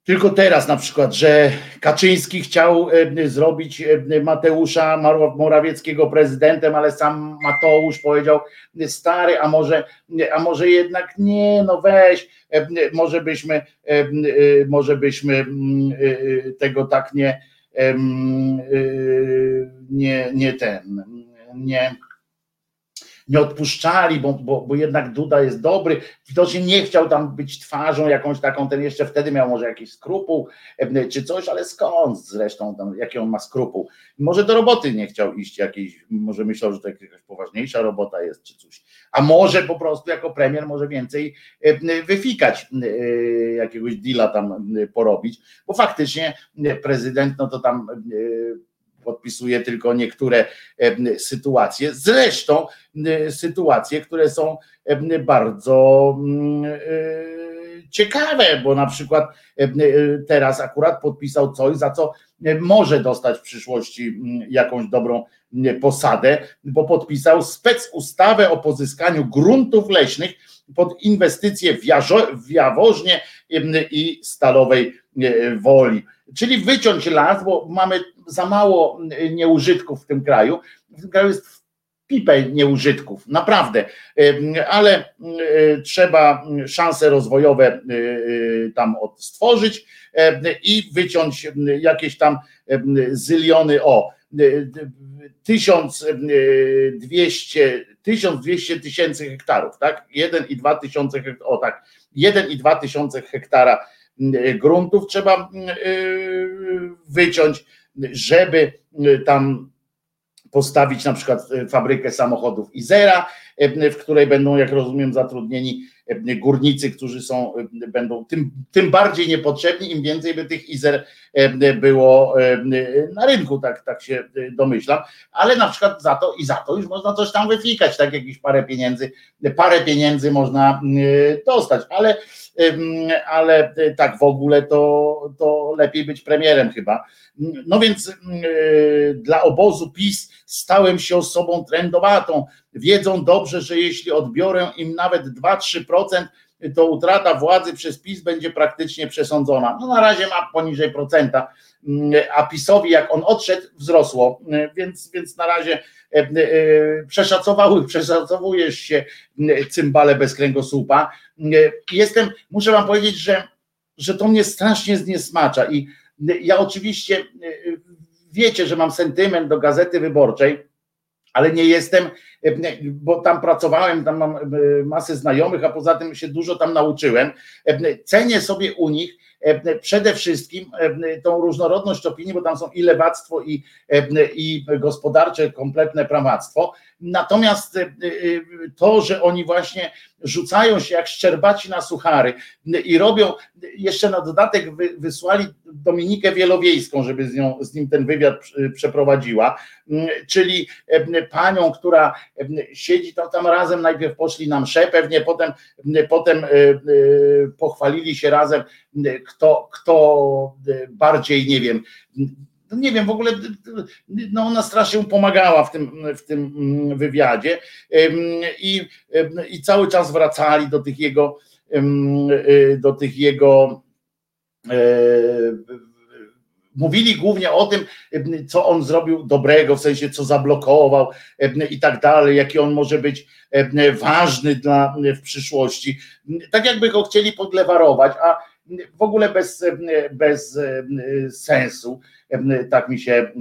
Tylko teraz na przykład, że Kaczyński chciał e, zrobić e, Mateusza Morawieckiego prezydentem, ale sam Mateusz powiedział, stary, a może, a może jednak nie, no weź, e, może byśmy, może byśmy tego tak nie, nie, nie ten, nie nie odpuszczali, bo, bo, bo jednak Duda jest dobry. Widocznie nie chciał tam być twarzą jakąś taką, ten jeszcze wtedy miał może jakiś skrupuł czy coś, ale skąd zresztą, tam, jaki on ma skrupuł. Może do roboty nie chciał iść jakiejś, może myślał, że to jakaś poważniejsza robota jest czy coś. A może po prostu jako premier może więcej wyfikać jakiegoś deala tam porobić, bo faktycznie prezydent no to tam podpisuje tylko niektóre sytuacje. Zresztą sytuacje, które są bardzo e, ciekawe, bo na przykład teraz akurat podpisał coś, za co może dostać w przyszłości jakąś dobrą posadę, bo podpisał spec ustawę o pozyskaniu gruntów leśnych pod inwestycje w Jaworznie i Stalowej e, Woli. Czyli wyciąć las, bo mamy za mało nieużytków w tym kraju. W tym kraju jest pipę nieużytków, naprawdę, ale trzeba szanse rozwojowe tam stworzyć i wyciąć jakieś tam zyliony o 1200 1200 tysięcy hektarów, tak? 1,2 tysiące o tak, 1,2 tysiące hektara gruntów trzeba wyciąć żeby y, tam postawić na przykład y, fabrykę samochodów Izera, y, w której będą, jak rozumiem, zatrudnieni górnicy, którzy są, będą tym, tym bardziej niepotrzebni, im więcej by tych Izer było na rynku, tak, tak się domyślam, ale na przykład za to i za to już można coś tam wyfikać, tak jakieś parę pieniędzy, parę pieniędzy można dostać, ale ale tak w ogóle to, to lepiej być premierem chyba. No więc dla obozu PiS stałem się osobą trendowatą. Wiedzą dobrze, że jeśli odbiorę im nawet 2-3%, to utrata władzy przez PiS będzie praktycznie przesądzona. No na razie ma poniżej procenta, a PiSowi jak on odszedł wzrosło, więc, więc na razie e, e, przeszacowały, przeszacowujesz się cymbale bez kręgosłupa. Jestem, muszę wam powiedzieć, że, że to mnie strasznie zniesmacza i ja oczywiście wiecie, że mam sentyment do Gazety Wyborczej, ale nie jestem bo tam pracowałem, tam mam masę znajomych, a poza tym się dużo tam nauczyłem. Cenię sobie u nich przede wszystkim tą różnorodność opinii, bo tam są i lewactwo, i, i gospodarcze, kompletne prawactwo. Natomiast to, że oni właśnie rzucają się jak szczerbaci na suchary i robią, jeszcze na dodatek wysłali Dominikę Wielowiejską, żeby z, nią, z nim ten wywiad przeprowadziła, czyli panią, która siedzi tam, tam razem, najpierw poszli na mszę, pewnie potem, potem pochwalili się razem, kto, kto bardziej, nie wiem, no nie wiem, w ogóle no ona strasznie pomagała w tym, w tym wywiadzie i, i cały czas wracali do tych jego do tych jego e, mówili głównie o tym, co on zrobił dobrego, w sensie co zablokował i tak dalej, jaki on może być ważny dla, w przyszłości. Tak jakby go chcieli podlewarować, a w ogóle bez, bez sensu, tak mi się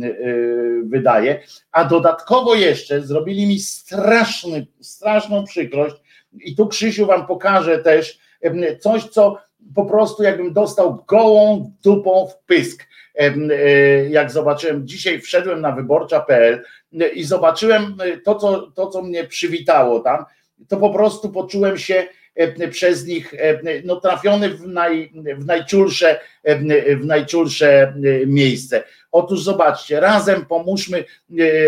wydaje. A dodatkowo jeszcze zrobili mi straszny, straszną przykrość i tu Krzysiu wam pokażę też coś, co po prostu jakbym dostał gołą dupą w pysk. Jak zobaczyłem, dzisiaj wszedłem na wyborcza.pl i zobaczyłem to co, to, co mnie przywitało tam, to po prostu poczułem się E, przez nich e, no, trafiony w, naj, w, najczulsze, e, w miejsce. Otóż zobaczcie, razem pomóżmy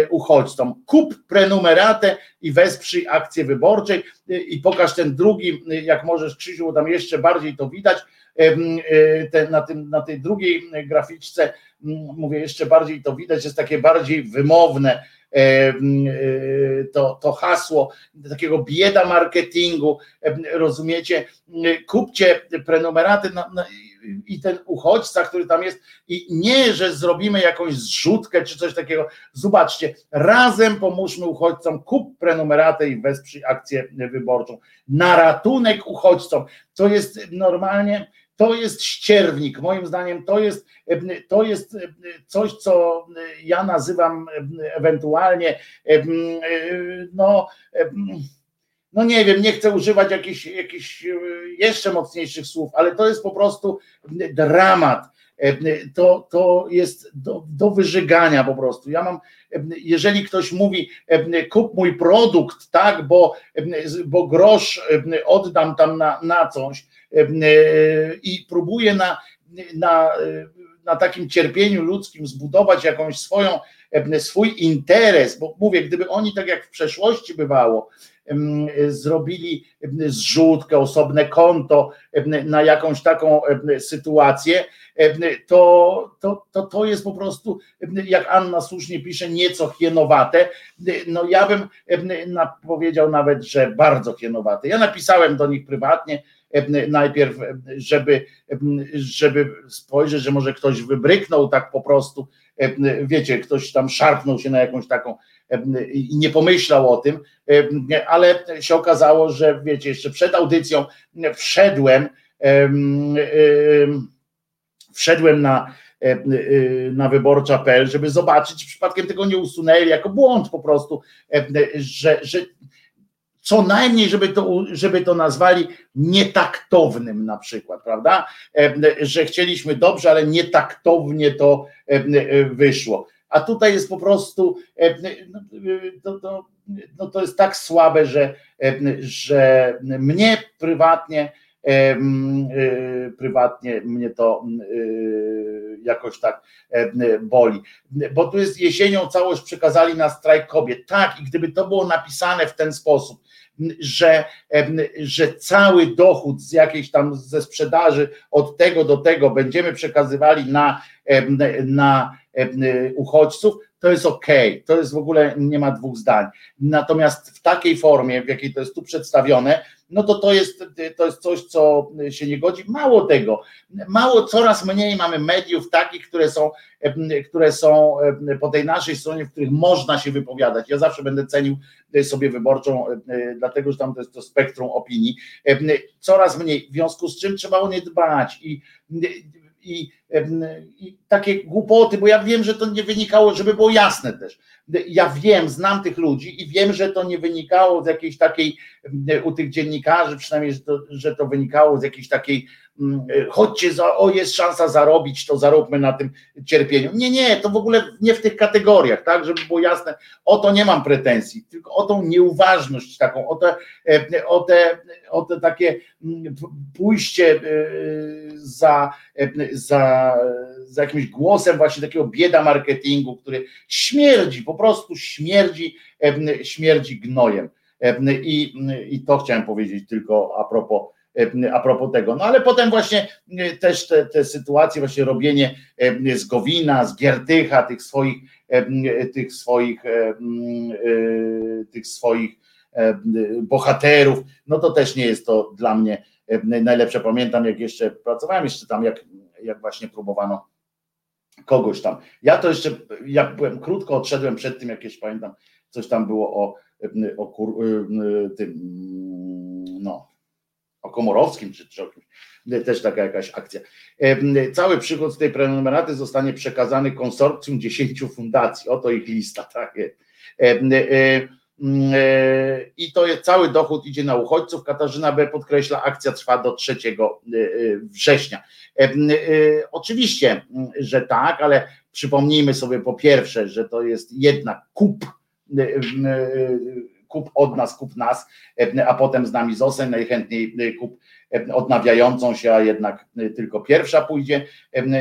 uchodźcom. Kup prenumeratę i wesprzyj akcję wyborczej i pokaż ten drugi, jak możesz Krzysiu, bo tam jeszcze bardziej to widać, na, tym, na tej drugiej graficzce, mówię, jeszcze bardziej to widać, jest takie bardziej wymowne, E, e, to, to hasło takiego bieda marketingu, rozumiecie? Kupcie prenumeraty na, na, i ten uchodźca, który tam jest, i nie, że zrobimy jakąś zrzutkę czy coś takiego. Zobaczcie, razem pomóżmy uchodźcom, kup prenumeratę i wesprzyj akcję wyborczą. Na ratunek uchodźcom. To jest normalnie to jest ścierwnik. Moim zdaniem to jest, to jest coś, co ja nazywam ewentualnie no, no nie wiem, nie chcę używać jakichś, jakichś jeszcze mocniejszych słów, ale to jest po prostu dramat. To, to jest do, do wyżygania po prostu. Ja mam, jeżeli ktoś mówi, kup mój produkt, tak, bo, bo grosz oddam tam na, na coś, i próbuje na, na, na takim cierpieniu ludzkim zbudować jakąś swoją, swój interes, bo mówię, gdyby oni tak jak w przeszłości bywało, zrobili zrzutkę, osobne konto na jakąś taką sytuację, to, to, to, to jest po prostu, jak Anna słusznie pisze, nieco hienowate. No ja bym powiedział nawet, że bardzo hienowate. Ja napisałem do nich prywatnie, najpierw, żeby, żeby spojrzeć, że może ktoś wybryknął tak po prostu, wiecie, ktoś tam szarpnął się na jakąś taką i nie pomyślał o tym, ale się okazało, że wiecie, jeszcze przed audycją wszedłem, wszedłem na, na wyborcza.pl, żeby zobaczyć, czy przypadkiem tego nie usunęli jako błąd po prostu, że, że co najmniej, żeby to, żeby to nazwali nietaktownym na przykład, prawda? E, że chcieliśmy dobrze, ale nietaktownie to e, wyszło. A tutaj jest po prostu, e, no, to, to, no to jest tak słabe, że, że mnie prywatnie, prywatnie mnie to jakoś tak boli. Bo tu jest jesienią całość przekazali na strajk kobiet. Tak, i gdyby to było napisane w ten sposób, że, że cały dochód z jakiejś tam ze sprzedaży od tego do tego będziemy przekazywali na, na uchodźców, to jest ok, to jest w ogóle nie ma dwóch zdań. Natomiast w takiej formie, w jakiej to jest tu przedstawione, no to to jest, to jest coś, co się nie godzi. Mało tego, mało, coraz mniej mamy mediów takich, które są, które są po tej naszej stronie, w których można się wypowiadać. Ja zawsze będę cenił sobie wyborczą, dlatego że tam to jest to spektrum opinii. Coraz mniej, w związku z czym trzeba o nie dbać i, i, i takie głupoty, bo ja wiem, że to nie wynikało, żeby było jasne też. Ja wiem, znam tych ludzi i wiem, że to nie wynikało z jakiejś takiej, u tych dziennikarzy przynajmniej, że to, że to wynikało z jakiejś takiej Mm, chodźcie, za, o jest szansa zarobić, to zaróbmy na tym cierpieniu. Nie, nie, to w ogóle nie w tych kategoriach, tak, żeby było jasne, o to nie mam pretensji, tylko o tą nieuważność taką, o te, e, o te, o te takie mm, pójście e, za, e, za, za jakimś głosem właśnie takiego bieda marketingu, który śmierdzi, po prostu śmierdzi, śmierdzi gnojem. I, I to chciałem powiedzieć tylko a propos E, a propos tego. No ale potem właśnie e, też te, te sytuacje, właśnie robienie e, z Gowina, z Giertycha, tych swoich, tych swoich, tych swoich bohaterów, no to też nie jest to dla mnie najlepsze. Pamiętam, jak jeszcze pracowałem, jeszcze tam, jak, jak właśnie próbowano kogoś tam. Ja to jeszcze, jak byłem krótko, odszedłem przed tym, jakieś pamiętam, coś tam było o, o kur, tym, no, o Komorowskim czy, czy o kimś, też taka jakaś akcja. Cały przychód z tej prenumeraty zostanie przekazany konsorcjum 10 fundacji. Oto ich lista, tak jest. E, I to jest cały dochód idzie na uchodźców. Katarzyna B. podkreśla, akcja trwa do 3 e, września. Oczywiście, że tak, ale przypomnijmy sobie po pierwsze, że to jest jednak kup kup od nas, kup nas, e, a potem z nami zostań, najchętniej e, kup e, odnawiającą się, a jednak tylko pierwsza pójdzie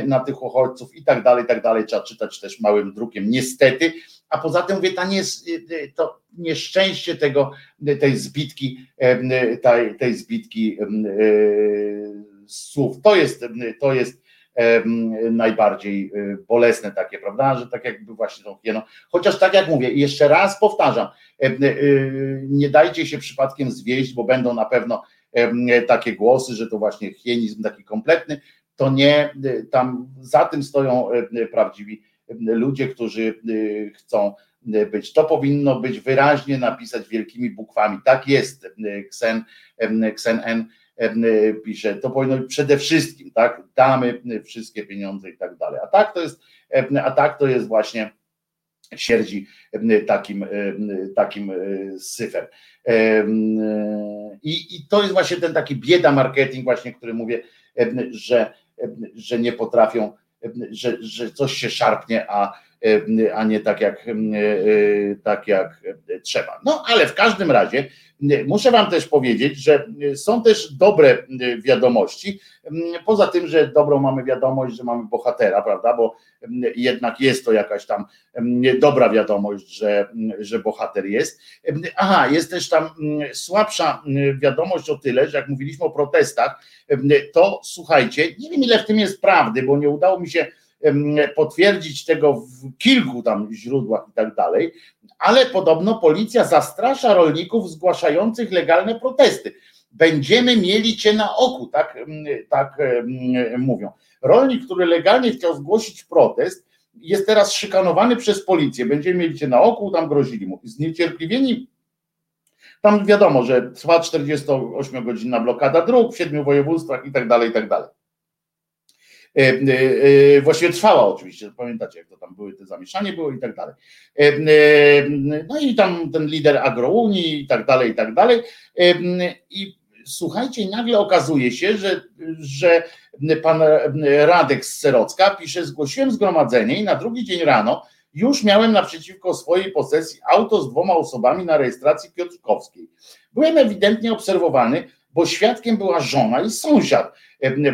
na tych uchodźców i tak dalej, i tak dalej. Trzeba czytać też małym drukiem, niestety. A poza tym mówię, nie, to nieszczęście tego, tej zbitki, tej, tej zbitki słów, to jest, to jest najbardziej y, bolesne takie, prawda, że tak jakby właśnie tą hieną, chociaż tak jak mówię, jeszcze raz powtarzam, y, nie dajcie się przypadkiem zwieść, bo będą na pewno takie głosy, że to właśnie hienizm taki kompletny, to nie, y, tam za tym stoją prawdziwi ludzie, którzy chcą być. To powinno być wyraźnie napisać wielkimi bukwami. Tak jest, Ksen, Ksen N pisze, to powinno być przede wszystkim, tak, damy wszystkie pieniądze i tak dalej. A tak to jest, a tak to jest właśnie sierdzi takim, takim syfem. I, I to jest właśnie ten taki bieda marketing, właśnie, który mówię, że, że nie potrafią, że, że coś się szarpnie, a, a nie tak jak, tak jak trzeba. No ale w każdym razie Muszę Wam też powiedzieć, że są też dobre wiadomości. Poza tym, że dobrą mamy wiadomość, że mamy bohatera, prawda? Bo jednak jest to jakaś tam dobra wiadomość, że, że bohater jest. Aha, jest też tam słabsza wiadomość o tyle, że jak mówiliśmy o protestach, to słuchajcie, nie wiem ile w tym jest prawdy, bo nie udało mi się potwierdzić tego w kilku tam źródłach i tak dalej, ale podobno policja zastrasza rolników zgłaszających legalne protesty. Będziemy mieli cię na oku, tak, tak mówią. Rolnik, który legalnie chciał zgłosić protest, jest teraz szykanowany przez policję. Będziemy mieli cię na oku, tam grozili mu. Zniecierpliwieni tam wiadomo, że trwa 48-godzinna blokada dróg w siedmiu województwach i tak dalej, i tak dalej. E, e, e, właściwie trwała oczywiście, pamiętacie jak to tam były, te zamieszanie było i tak dalej. No i tam ten lider agrounii i tak dalej, i tak dalej. I słuchajcie, nagle okazuje się, że, że pan Radek z Serocka pisze, zgłosiłem zgromadzenie i na drugi dzień rano już miałem naprzeciwko swojej posesji auto z dwoma osobami na rejestracji Piotrkowskiej. Byłem ewidentnie obserwowany, bo świadkiem była żona i sąsiad.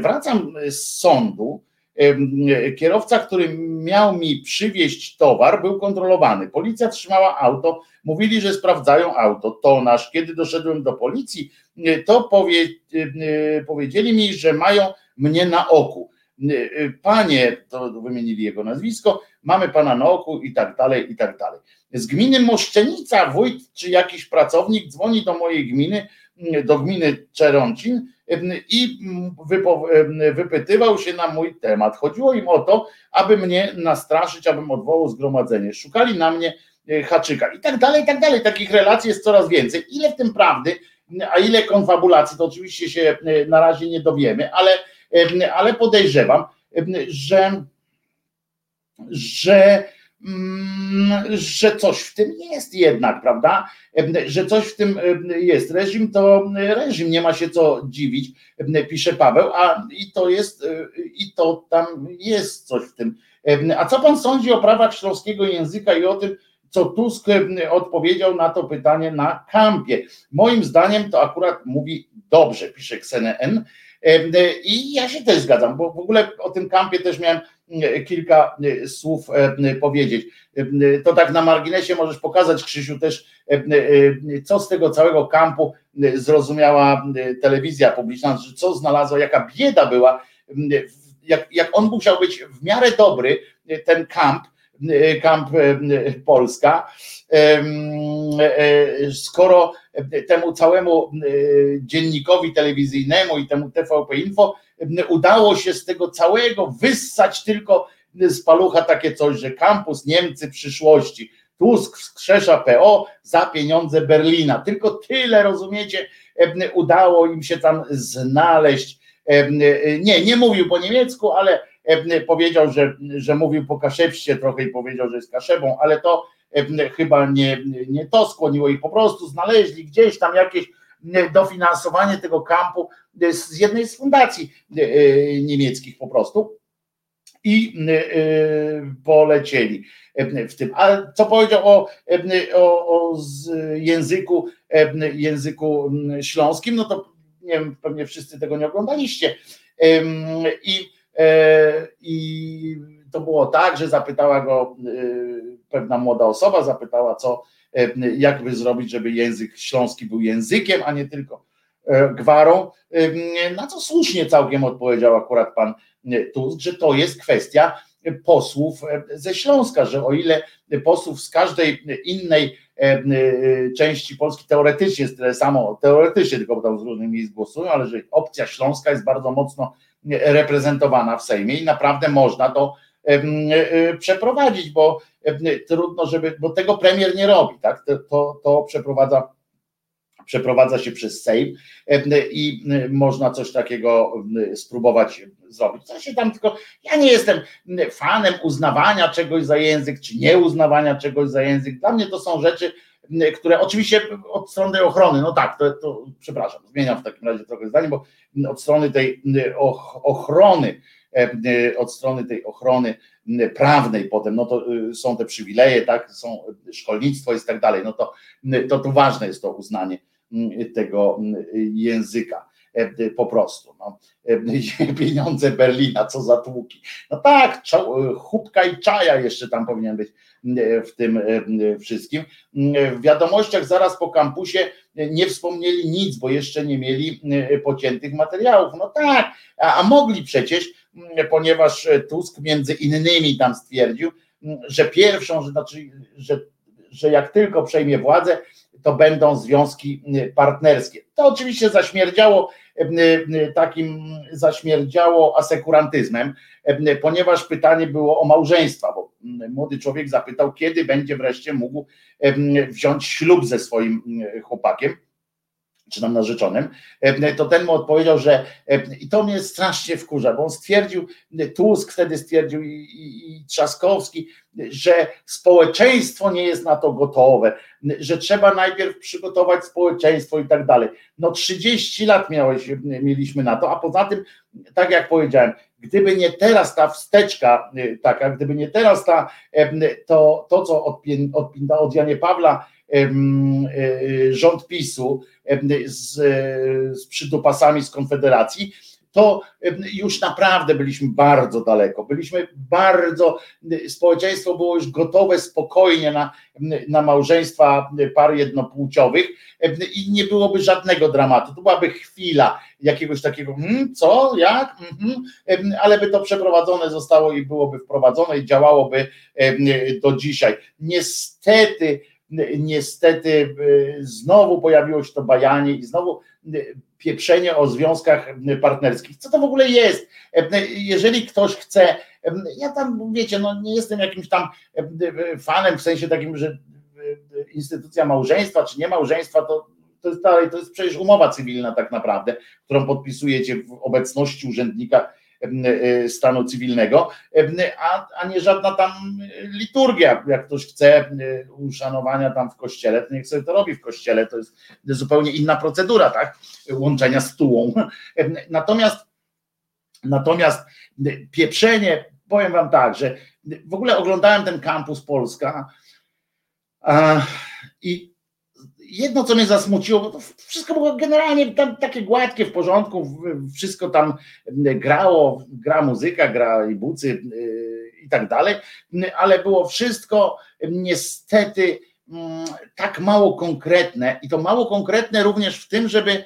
Wracam z sądu. Kierowca, który miał mi przywieźć towar, był kontrolowany. Policja trzymała auto, mówili, że sprawdzają auto. To nasz, kiedy doszedłem do policji, to powie, powiedzieli mi, że mają mnie na oku. Panie, to wymienili jego nazwisko, mamy pana na oku i tak dalej, i tak dalej. Z gminy Moszczenica wójt czy jakiś pracownik dzwoni do mojej gminy, do gminy Czeroncin i wypytywał się na mój temat. Chodziło im o to, aby mnie nastraszyć, abym odwołał zgromadzenie. Szukali na mnie e, haczyka i tak dalej, i tak dalej. Takich relacji jest coraz więcej. Ile w tym prawdy, a ile konfabulacji, to oczywiście się na razie nie dowiemy, ale, ale podejrzewam, że że że coś w tym jest jednak, prawda? Że coś w tym jest. Reżim to reżim, nie ma się co dziwić, pisze Paweł, a i to jest, i to tam jest coś w tym. A co pan sądzi o prawach śląskiego języka i o tym, co Tusk odpowiedział na to pytanie na kampie? Moim zdaniem to akurat mówi dobrze, pisze Xene I ja się też zgadzam, bo w ogóle o tym kampie też miałem kilka e, słów e, powiedzieć. E, to tak na marginesie możesz pokazać, Krzysiu, też co z tego całego kampu zrozumiała telewizja publiczna, co znalazła, jaka bieda była, jak, jak on musiał być w miarę dobry, ten kamp, kamp Polska, skoro temu całemu dziennikowi telewizyjnemu i temu TVP Info udało się z tego całego wyssać tylko z palucha takie coś, że kampus Niemcy przyszłości. Tusk wskrzesza PO za pieniądze Berlina. Tylko tyle, rozumiecie, udało im się tam znaleźć. Nie, nie mówił po niemiecku, ale powiedział, że, że mówił po kaszepście trochę i powiedział, że jest kaszebą, ale to chyba nie, nie to skłoniło ich, po prostu znaleźli gdzieś tam jakieś dofinansowanie tego kampu z jednej z fundacji e, e, niemieckich po prostu i e, polecieli w tym. A co powiedział o, o, o języku, języku śląskim, no to nie wiem, pewnie wszyscy tego nie oglądaliście. I, i to było tak, że zapytała go pewna młoda osoba, zapytała, co, jakby zrobić, żeby język śląski był językiem, a nie tylko E, gwarą, na co słusznie całkiem odpowiedział akurat pan e, Tusk, że to jest kwestia posłów e, ze Śląska, że o ile posłów z każdej innej części Polski teoretycznie jest tyle samo, teoretycznie tylko tam z różnych miejsc głosują, ale że opcja śląska jest bardzo mocno reprezentowana w Sejmie i naprawdę można to przeprowadzić, bo trudno, żeby, bo tego premier nie robi, tak? To, to przeprowadza przeprowadza się przez Sejm i można coś takiego spróbować zrobić. Co się tam tylko, ja nie jestem fanem uznawania czegoś za język, czy nie uznawania czegoś za język. Dla mnie to są rzeczy, które oczywiście od strony ochrony, no tak, to, to przepraszam, zmieniam w takim razie trochę zdanie, bo od strony tej ochrony, od strony tej ochrony prawnej potem, no to y, są te przywileje, tak, są szkolnictwo i tak dalej, no to, to, to ważne jest to uznanie tego języka e, po prostu. No. E, [LAUGHS] pieniądze Berlina, co za tłuki. No tak, chubka i czaja jeszcze tam powinien być w tym wszystkim. W wiadomościach zaraz po kampusie nie wspomnieli nic, bo jeszcze nie mieli pociętych materiałów. No tak, a, a mogli przecież, ponieważ Tusk między innymi tam stwierdził, że pierwszą, że, znaczy, że, że jak tylko przejmie władzę, to będą związki y, partnerskie. To oczywiście zaśmierdziało takim zaśmierdziało asekurantyzmem, ponieważ pytanie było o małżeństwa, bo młody człowiek zapytał, kiedy będzie wreszcie mógł wziąć ślub ze swoim chłopakiem czy tam narzeczonym, e, to ten mu odpowiedział, że e, i to mnie strasznie wkurza, bo on stwierdził, Tusk wtedy stwierdził i, i, i Trzaskowski, że społeczeństwo nie jest na to gotowe, że trzeba najpierw przygotować społeczeństwo i tak dalej. No 30 lat miałeś, mieliśmy na to, a poza tym, tak jak powiedziałem, gdyby nie teraz ta wsteczka e, taka, gdyby nie teraz ta, to, to co od, od, od Janie Pawła rząd PiSu, z, z przydupasami z Konfederacji, to już naprawdę byliśmy bardzo daleko. Byliśmy bardzo, społeczeństwo było już gotowe spokojnie na, na małżeństwa par jednopłciowych i nie byłoby żadnego dramatu. To byłaby chwila jakiegoś takiego, hmm, co, jak, hmm, ale by to przeprowadzone zostało i byłoby wprowadzone i działałoby do dzisiaj. Niestety, niestety y, znowu pojawiło się to bajanie i znowu y, pieprzenie o związkach partnerskich. Co to w ogóle jest? Jeżeli ktoś chce, ja tam wiecie, no nie jestem jakimś tam fanem w sensie takim, że instytucja małżeństwa czy nie małżeństwa to, to jest dalej, to jest przecież umowa cywilna tak naprawdę, którą podpisujecie w obecności urzędnika stanu cywilnego, a, a nie żadna tam liturgia. Jak ktoś chce uszanowania tam w kościele, to niech sobie to robi w kościele. To jest zupełnie inna procedura, tak? Łączenia stułą. Natomiast Natomiast pieprzenie, powiem wam tak, że w ogóle oglądałem ten kampus Polska i jedno, co mnie zasmuciło, bo to wszystko było generalnie tam takie gładkie, w porządku, wszystko tam grało, gra muzyka, gra i bucy i tak dalej, ale było wszystko niestety tak mało konkretne i to mało konkretne również w tym, żeby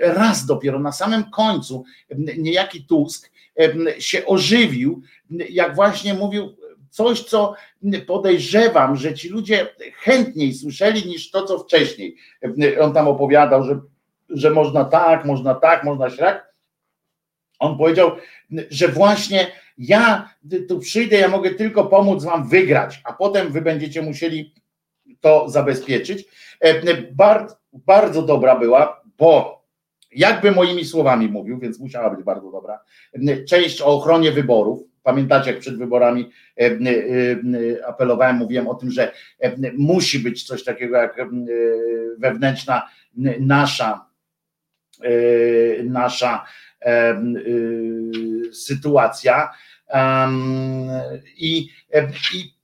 raz dopiero na samym końcu niejaki Tusk się ożywił, jak właśnie mówił coś, co podejrzewam, że ci ludzie chętniej słyszeli niż to, co wcześniej. On tam opowiadał, że, że można tak, można tak, można śrak. On powiedział, że właśnie ja tu przyjdę, ja mogę tylko pomóc wam wygrać, a potem wy będziecie musieli to zabezpieczyć. Bardzo, bardzo dobra była, bo jakby moimi słowami mówił, więc musiała być bardzo dobra, część o ochronie wyborów, Pamiętacie, jak przed wyborami e, e, e, apelowałem, mówiłem o tym, że musi być coś takiego jak wewnętrzna nasza nasza sytuacja. I, i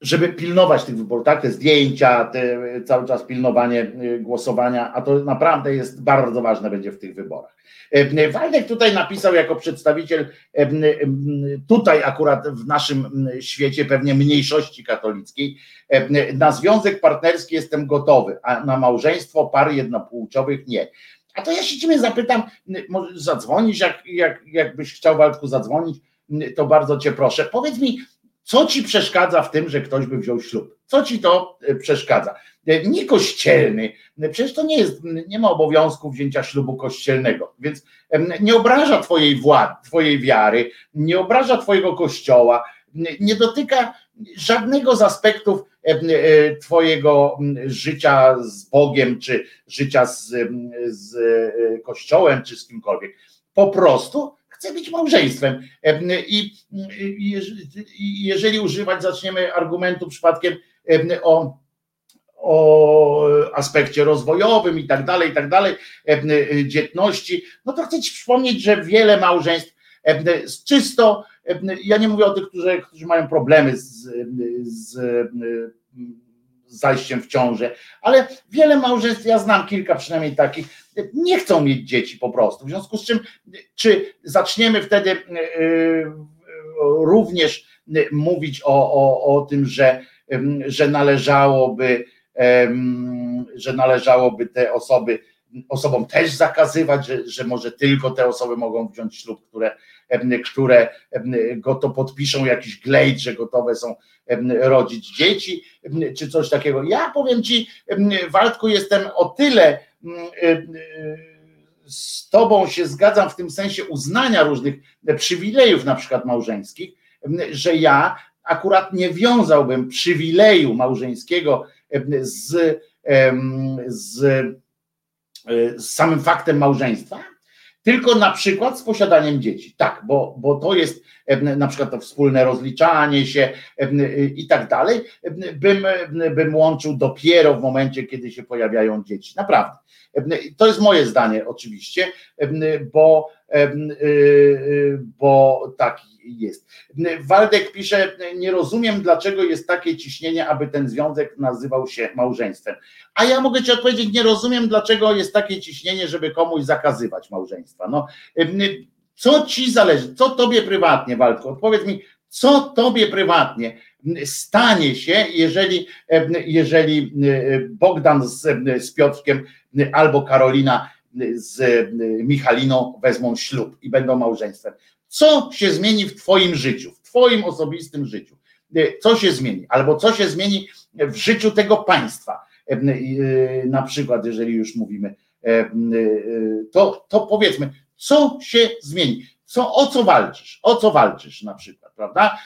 żeby pilnować tych wyborów, tak, te zdjęcia, te, cały czas pilnowanie głosowania, a to naprawdę jest bardzo ważne będzie w tych wyborach. Waldek tutaj napisał jako przedstawiciel tutaj akurat w naszym świecie pewnie mniejszości katolickiej na związek partnerski jestem gotowy, a na małżeństwo par jednopłciowych nie. A to ja się ciebie zapytam, może zadzwonić, jak, jak, jakbyś chciał Waldku zadzwonić, to bardzo cię proszę. Powiedz mi, co ci przeszkadza w tym, że ktoś by wziął ślub? Co ci to e, przeszkadza? E, nie kościelny, przecież to nie jest, nie ma obowiązku wzięcia ślubu kościelnego, więc nie obraża twojej władzy, twojej wiary, nie obraża twojego kościoła, nie dotyka żadnego z aspektów twojego życia z Bogiem, czy życia z, z kościołem, czy z kimkolwiek. Po prostu chce być małżeństwem. I jeżeli używać zaczniemy argumentu przypadkiem o o aspekcie rozwojowym i tak dalej, i tak dalej, dzietności, no to chcę Ci przypomnieć, że wiele małżeństw z czysto, ja nie mówię o tych, którzy, którzy mają problemy z, z zajściem w ciążę, ale wiele małżeństw, ja znam kilka przynajmniej takich, nie chcą mieć dzieci po prostu. W związku z czym, czy zaczniemy wtedy e, e, również mówić o, o, o tym, że, że należałoby, że należałoby te osoby osobom też zakazywać, że, że może tylko te osoby mogą wziąć ślub, które, które go to podpiszą, jakiś glejt, że gotowe są rodzić dzieci, czy coś takiego. Ja powiem Ci, Waldku, jestem o tyle z Tobą się zgadzam w tym sensie uznania różnych przywilejów, na przykład małżeńskich, że ja akurat nie wiązałbym przywileju małżeńskiego z, z Y, z samym faktem małżeństwa, tylko na przykład z posiadaniem dzieci. Tak, bo, bo to jest na przykład to wspólne rozliczanie się y, i tak dalej, bym, bym łączył dopiero w momencie, kiedy się pojawiają dzieci. Naprawdę. To jest moje zdanie oczywiście, bo, y, bo tak jest. Waldek pisze, nie rozumiem, dlaczego jest takie ciśnienie, aby ten związek nazywał się małżeństwem. A ja mogę ci odpowiedzieć, nie rozumiem, dlaczego jest takie ciśnienie, żeby komuś zakazywać małżeństwa. No, co ci zależy, co tobie prywatnie, Waldku, odpowiedz mi, co tobie prywatnie stanie się, jeżeli, jeżeli Bogdan z, z Piotrkiem albo Karolina z Michaliną wezmą ślub i będą małżeństwem. Co się zmieni w Twoim życiu, w Twoim osobistym życiu? E, co się zmieni? Albo co się zmieni w życiu tego państwa? E, e, na przykład, jeżeli już mówimy, to, to powiedzmy, co się zmieni? Co, o co walczysz? O co walczysz na przykład, prawda?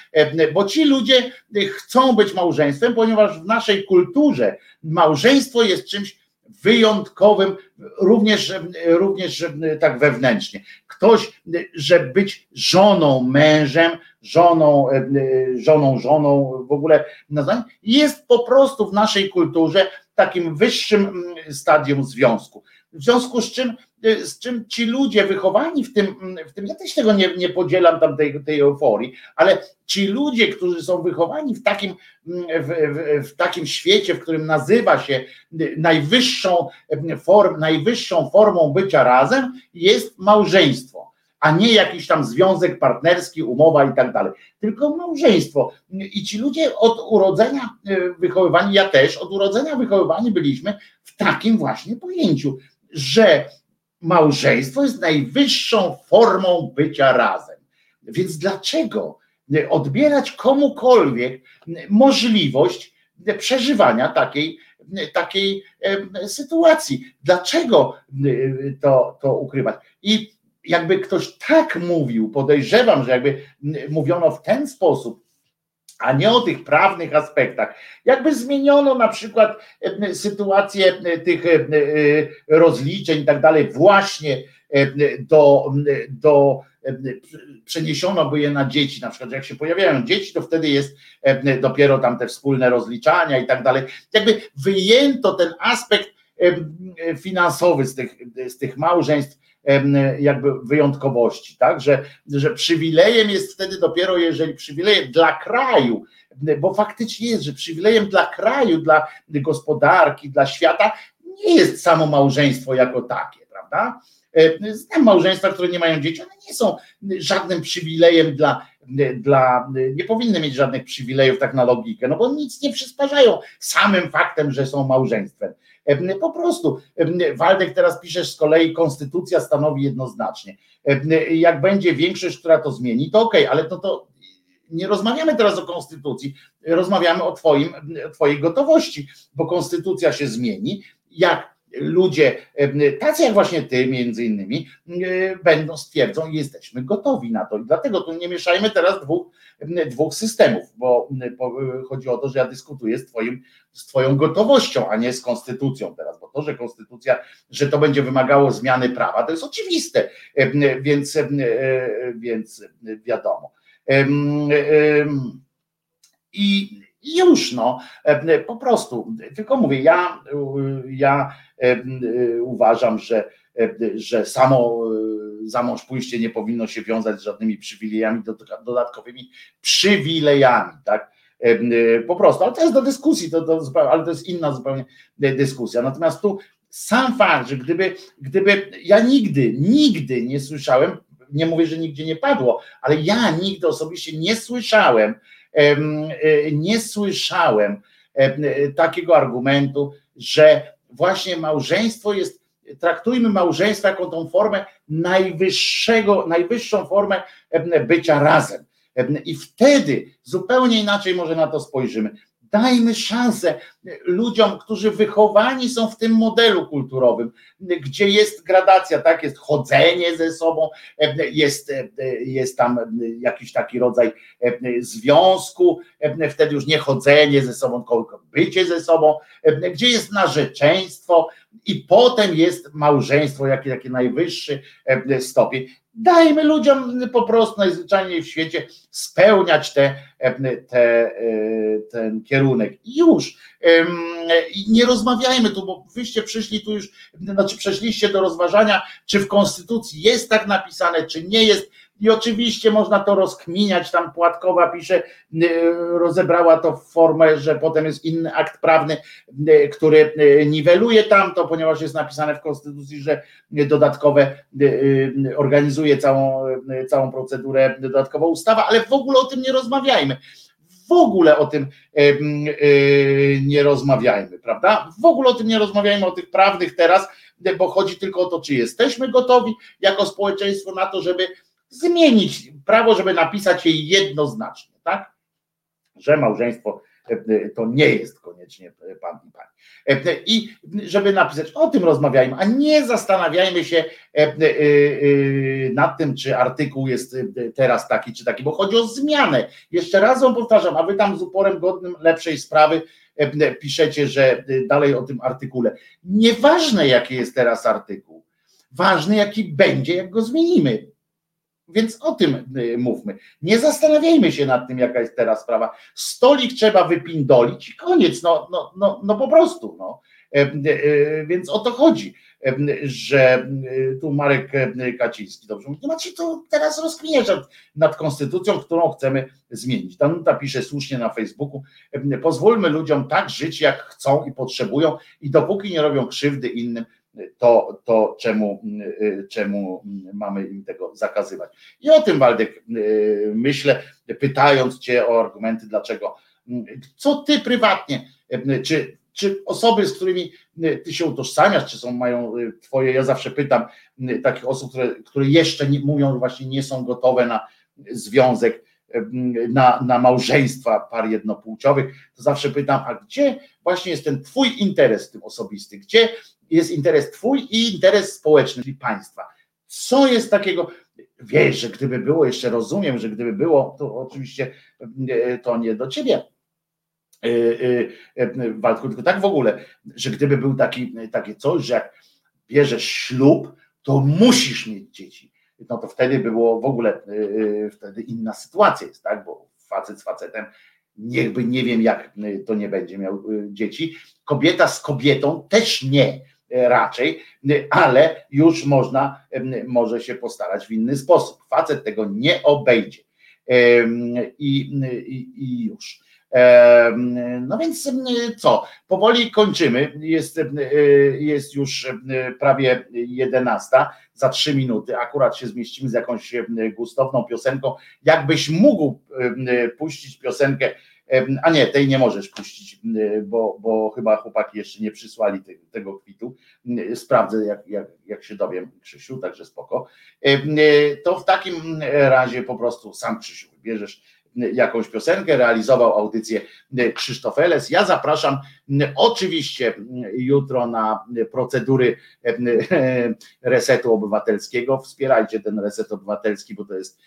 Bo ci ludzie chcą być małżeństwem, ponieważ w naszej kulturze małżeństwo jest czymś wyjątkowym, również, również tak wewnętrznie. Ktoś, że być żoną, mężem, żoną, żoną, żoną, w ogóle jest po prostu w naszej kulturze takim wyższym stadium związku. W związku z czym, z czym ci ludzie wychowani w tym, w tym ja też tego nie, nie podzielam tam tej, tej euforii, ale ci ludzie, którzy są wychowani w takim, w, w, w takim świecie, w którym nazywa się najwyższą, form, najwyższą formą bycia razem, jest małżeństwo a nie jakiś tam związek partnerski, umowa i tak dalej, tylko małżeństwo. I ci ludzie od urodzenia wychowywani, ja też od urodzenia wychowywani byliśmy w takim właśnie pojęciu że małżeństwo jest najwyższą formą bycia razem. Więc dlaczego odbierać komukolwiek możliwość przeżywania takiej, takiej sytuacji? Dlaczego to, to ukrywać? I jakby ktoś tak mówił, podejrzewam, że jakby mówiono w ten sposób, a nie o tych prawnych aspektach. Jakby zmieniono na przykład e, sytuację e, tych e, rozliczeń i tak dalej, właśnie do, do przeniesiono by je na dzieci, na przykład jak się pojawiają dzieci, to wtedy jest dopiero tam te wspólne rozliczania i tak dalej. Jakby wyjęto ten aspekt finansowy z tych, z tych małżeństw jakby wyjątkowości, tak? Że, że przywilejem jest wtedy dopiero, jeżeli przywilejem dla kraju, bo faktycznie jest, że przywilejem dla kraju, dla gospodarki, dla świata nie jest samo małżeństwo jako takie, prawda? Znam małżeństwa, które nie mają dzieci, one nie są żadnym przywilejem dla, dla, nie powinny mieć żadnych przywilejów tak na logikę, no bo nic nie przysparzają samym faktem, że są małżeństwem. Po prostu Waldek teraz piszesz z kolei, konstytucja stanowi jednoznacznie. Jak będzie większość, która to zmieni, to okej, okay, ale to, to nie rozmawiamy teraz o konstytucji, rozmawiamy o twoim, twojej gotowości, bo konstytucja się zmieni, jak ludzie, tacy jak właśnie ty między innymi, będą, stwierdzą, jesteśmy gotowi na to. I dlatego tu nie mieszajmy teraz dwóch, dwóch systemów, bo chodzi o to, że ja dyskutuję z, twoim, z twoją gotowością, a nie z konstytucją teraz, bo to, że konstytucja, że to będzie wymagało zmiany prawa, to jest oczywiste, więc, więc wiadomo. I już no, po prostu, tylko mówię, ja, ja uważam, że, że samo za mąż pójście nie powinno się wiązać z żadnymi przywilejami, dodatkowymi przywilejami, tak? Po prostu, ale to jest do dyskusji, to, to, ale to jest inna zupełnie dyskusja. Natomiast tu sam fakt, że gdyby, gdyby ja nigdy, nigdy nie słyszałem, nie mówię, że nigdzie nie padło, ale ja nigdy osobiście nie słyszałem, nie słyszałem takiego argumentu, że właśnie małżeństwo jest, traktujmy małżeństwo jako tą formę najwyższego, najwyższą formę bycia razem. I wtedy zupełnie inaczej może na to spojrzymy. Dajmy szansę ludziom, którzy wychowani są w tym modelu kulturowym, gdzie jest gradacja, tak, jest chodzenie ze sobą, jest, jest tam jakiś taki rodzaj związku, wtedy już nie chodzenie ze sobą, tylko bycie ze sobą, gdzie jest narzeczeństwo i potem jest małżeństwo, jakie, jakie najwyższy stopień dajmy ludziom po prostu najzwyczajniej w świecie spełniać te, te, ten kierunek. Już. I nie rozmawiajmy tu, bo wyście przyszli tu już, znaczy przeszliście do rozważania, czy w Konstytucji jest tak napisane, czy nie jest. I oczywiście można to rozkminiać, tam Płatkowa pisze, y, rozebrała to w formę, że potem jest inny akt prawny, y, który y, niweluje tamto, ponieważ jest napisane w Konstytucji, że dodatkowe organizuje całą, całą procedurę dodatkowa ustawa, ale w ogóle o tym nie rozmawiajmy w ogóle o tym nie rozmawiajmy, prawda? W ogóle o tym nie rozmawiajmy, o tych prawnych teraz, bo chodzi tylko o to, czy jesteśmy gotowi jako społeczeństwo na to, żeby zmienić prawo, żeby napisać je jednoznacznie, tak? Że małżeństwo to nie jest koniecznie pan i pani. I żeby napisać, o tym rozmawiajmy, a nie zastanawiajmy się nad tym, czy artykuł jest teraz taki, czy taki, bo chodzi o zmianę. Jeszcze raz wam powtarzam, a wy tam z uporem godnym lepszej sprawy piszecie, że dalej o tym artykule. Nieważne, jaki jest teraz artykuł, ważne, jaki będzie, jak go zmienimy. Więc o tym y, mówmy. Nie zastanawiajmy się nad tym, jaka jest teraz sprawa. Stolik trzeba wypindolić i koniec, no, no, no, no po prostu. No. E, e, więc o to chodzi, e, że tu Marek Kaciński dobrze mówi, nie macie to teraz rozkminiać nad konstytucją, którą chcemy zmienić. Danuta pisze słusznie na Facebooku, pozwólmy ludziom tak żyć, jak chcą i potrzebują i dopóki nie robią krzywdy innym, to, to czemu, y, czemu mamy im tego zakazywać. I o tym, Waldek, y, myślę, pytając Cię o argumenty, dlaczego, co Ty prywatnie, y, czy, czy osoby, z którymi Ty się utożsamiasz, czy są, mają Twoje, ja zawsze pytam takich osób, które, które jeszcze nie, mówią, właśnie nie są gotowe na związek, na, na małżeństwa par jednopłciowych, to zawsze pytam, a gdzie właśnie jest ten Twój interes tym osobisty? Gdzie jest interes Twój i interes społeczny, czyli państwa? Co jest takiego? Wiesz, że gdyby było, jeszcze rozumiem, że gdyby było, to oczywiście to nie do Ciebie. E, e, e, Waldku, tylko tak w ogóle, że gdyby był taki, takie coś, że jak bierzesz ślub, to musisz mieć dzieci no to wtedy było w ogóle y, y, wtedy inna sytuacja jest, tak? Bo facet z facetem niechby nie wiem, jak y, to nie będzie miał dzieci. Kobieta z kobietą też nie raczej, ale już można, może się postarać w inny sposób. Facet tego nie obejdzie. I, i, i już. No więc co, powoli kończymy. Jest, jest już prawie 11, za 3 minuty. Akurat się zmieścimy z jakąś gustowną piosenką. Jakbyś mógł puścić piosenkę, a nie, tej nie możesz puścić, bo, bo chyba chłopaki jeszcze nie przysłali tego, tego kwitu. Sprawdzę, jak, jak, jak się dowiem, Krzysiu, także spoko. To w takim razie po prostu sam Krzysiu wybierzesz jakąś piosenkę, realizował audycję Krzysztof Eles. Ja zapraszam oczywiście jutro na procedury resetu obywatelskiego. Wspierajcie ten reset obywatelski, bo to jest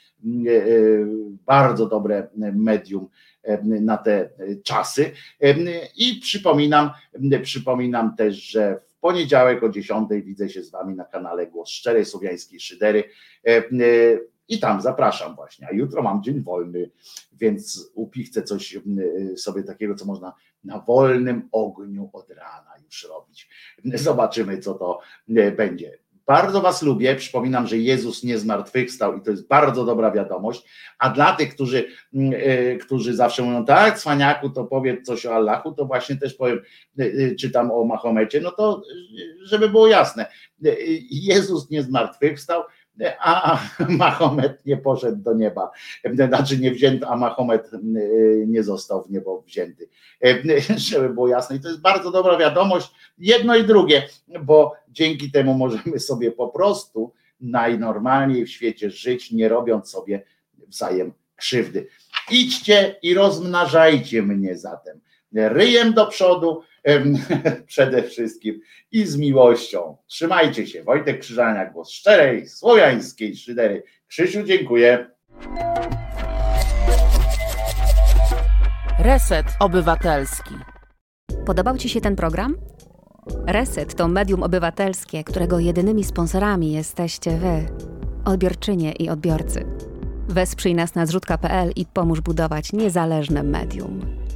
bardzo dobre medium na te czasy. I przypominam, przypominam też, że w poniedziałek o 10 widzę się z Wami na kanale Głos Szczerej Słowiańskiej Szydery i tam zapraszam właśnie. A jutro mam dzień wolny, więc upichcę coś y, sobie takiego, co można na wolnym ogniu od rana już robić. Zobaczymy, co to y, będzie. Bardzo Was lubię. Przypominam, że Jezus nie zmartwychwstał i to jest bardzo dobra wiadomość. A dla tych, którzy, yy, którzy zawsze mówią, tak, cwaniaku, to powiedz coś o Allahu, to właśnie też powiem, czytam o Mahomecie, no to żeby było jasne. Jezus nie zmartwychwstał, a Mahomet nie poszedł do nieba. Znaczy nie wzięto, a Mahomet y, nie został w niebo wzięty. Żeby było jasne. I to jest bardzo dobra wiadomość, jedno i drugie, bo dzięki temu możemy sobie po prostu najnormalniej w świecie żyć, nie robiąc sobie wzajem krzywdy. Idźcie i rozmnażajcie mnie zatem. Ryjem do przodu, [LAUGHS] przede wszystkim i z miłością. Trzymajcie się. Wojtek Krzyżania, głos szczerej, słowiańskiej szydery. Krzysiu, dziękuję. Reset Obywatelski. Podobał Ci się ten program? Reset to medium obywatelskie, którego jedynymi sponsorami jesteście Wy, odbiorczynie i odbiorcy. Wesprzyj nas na zrzutka.pl i pomóż budować niezależne medium.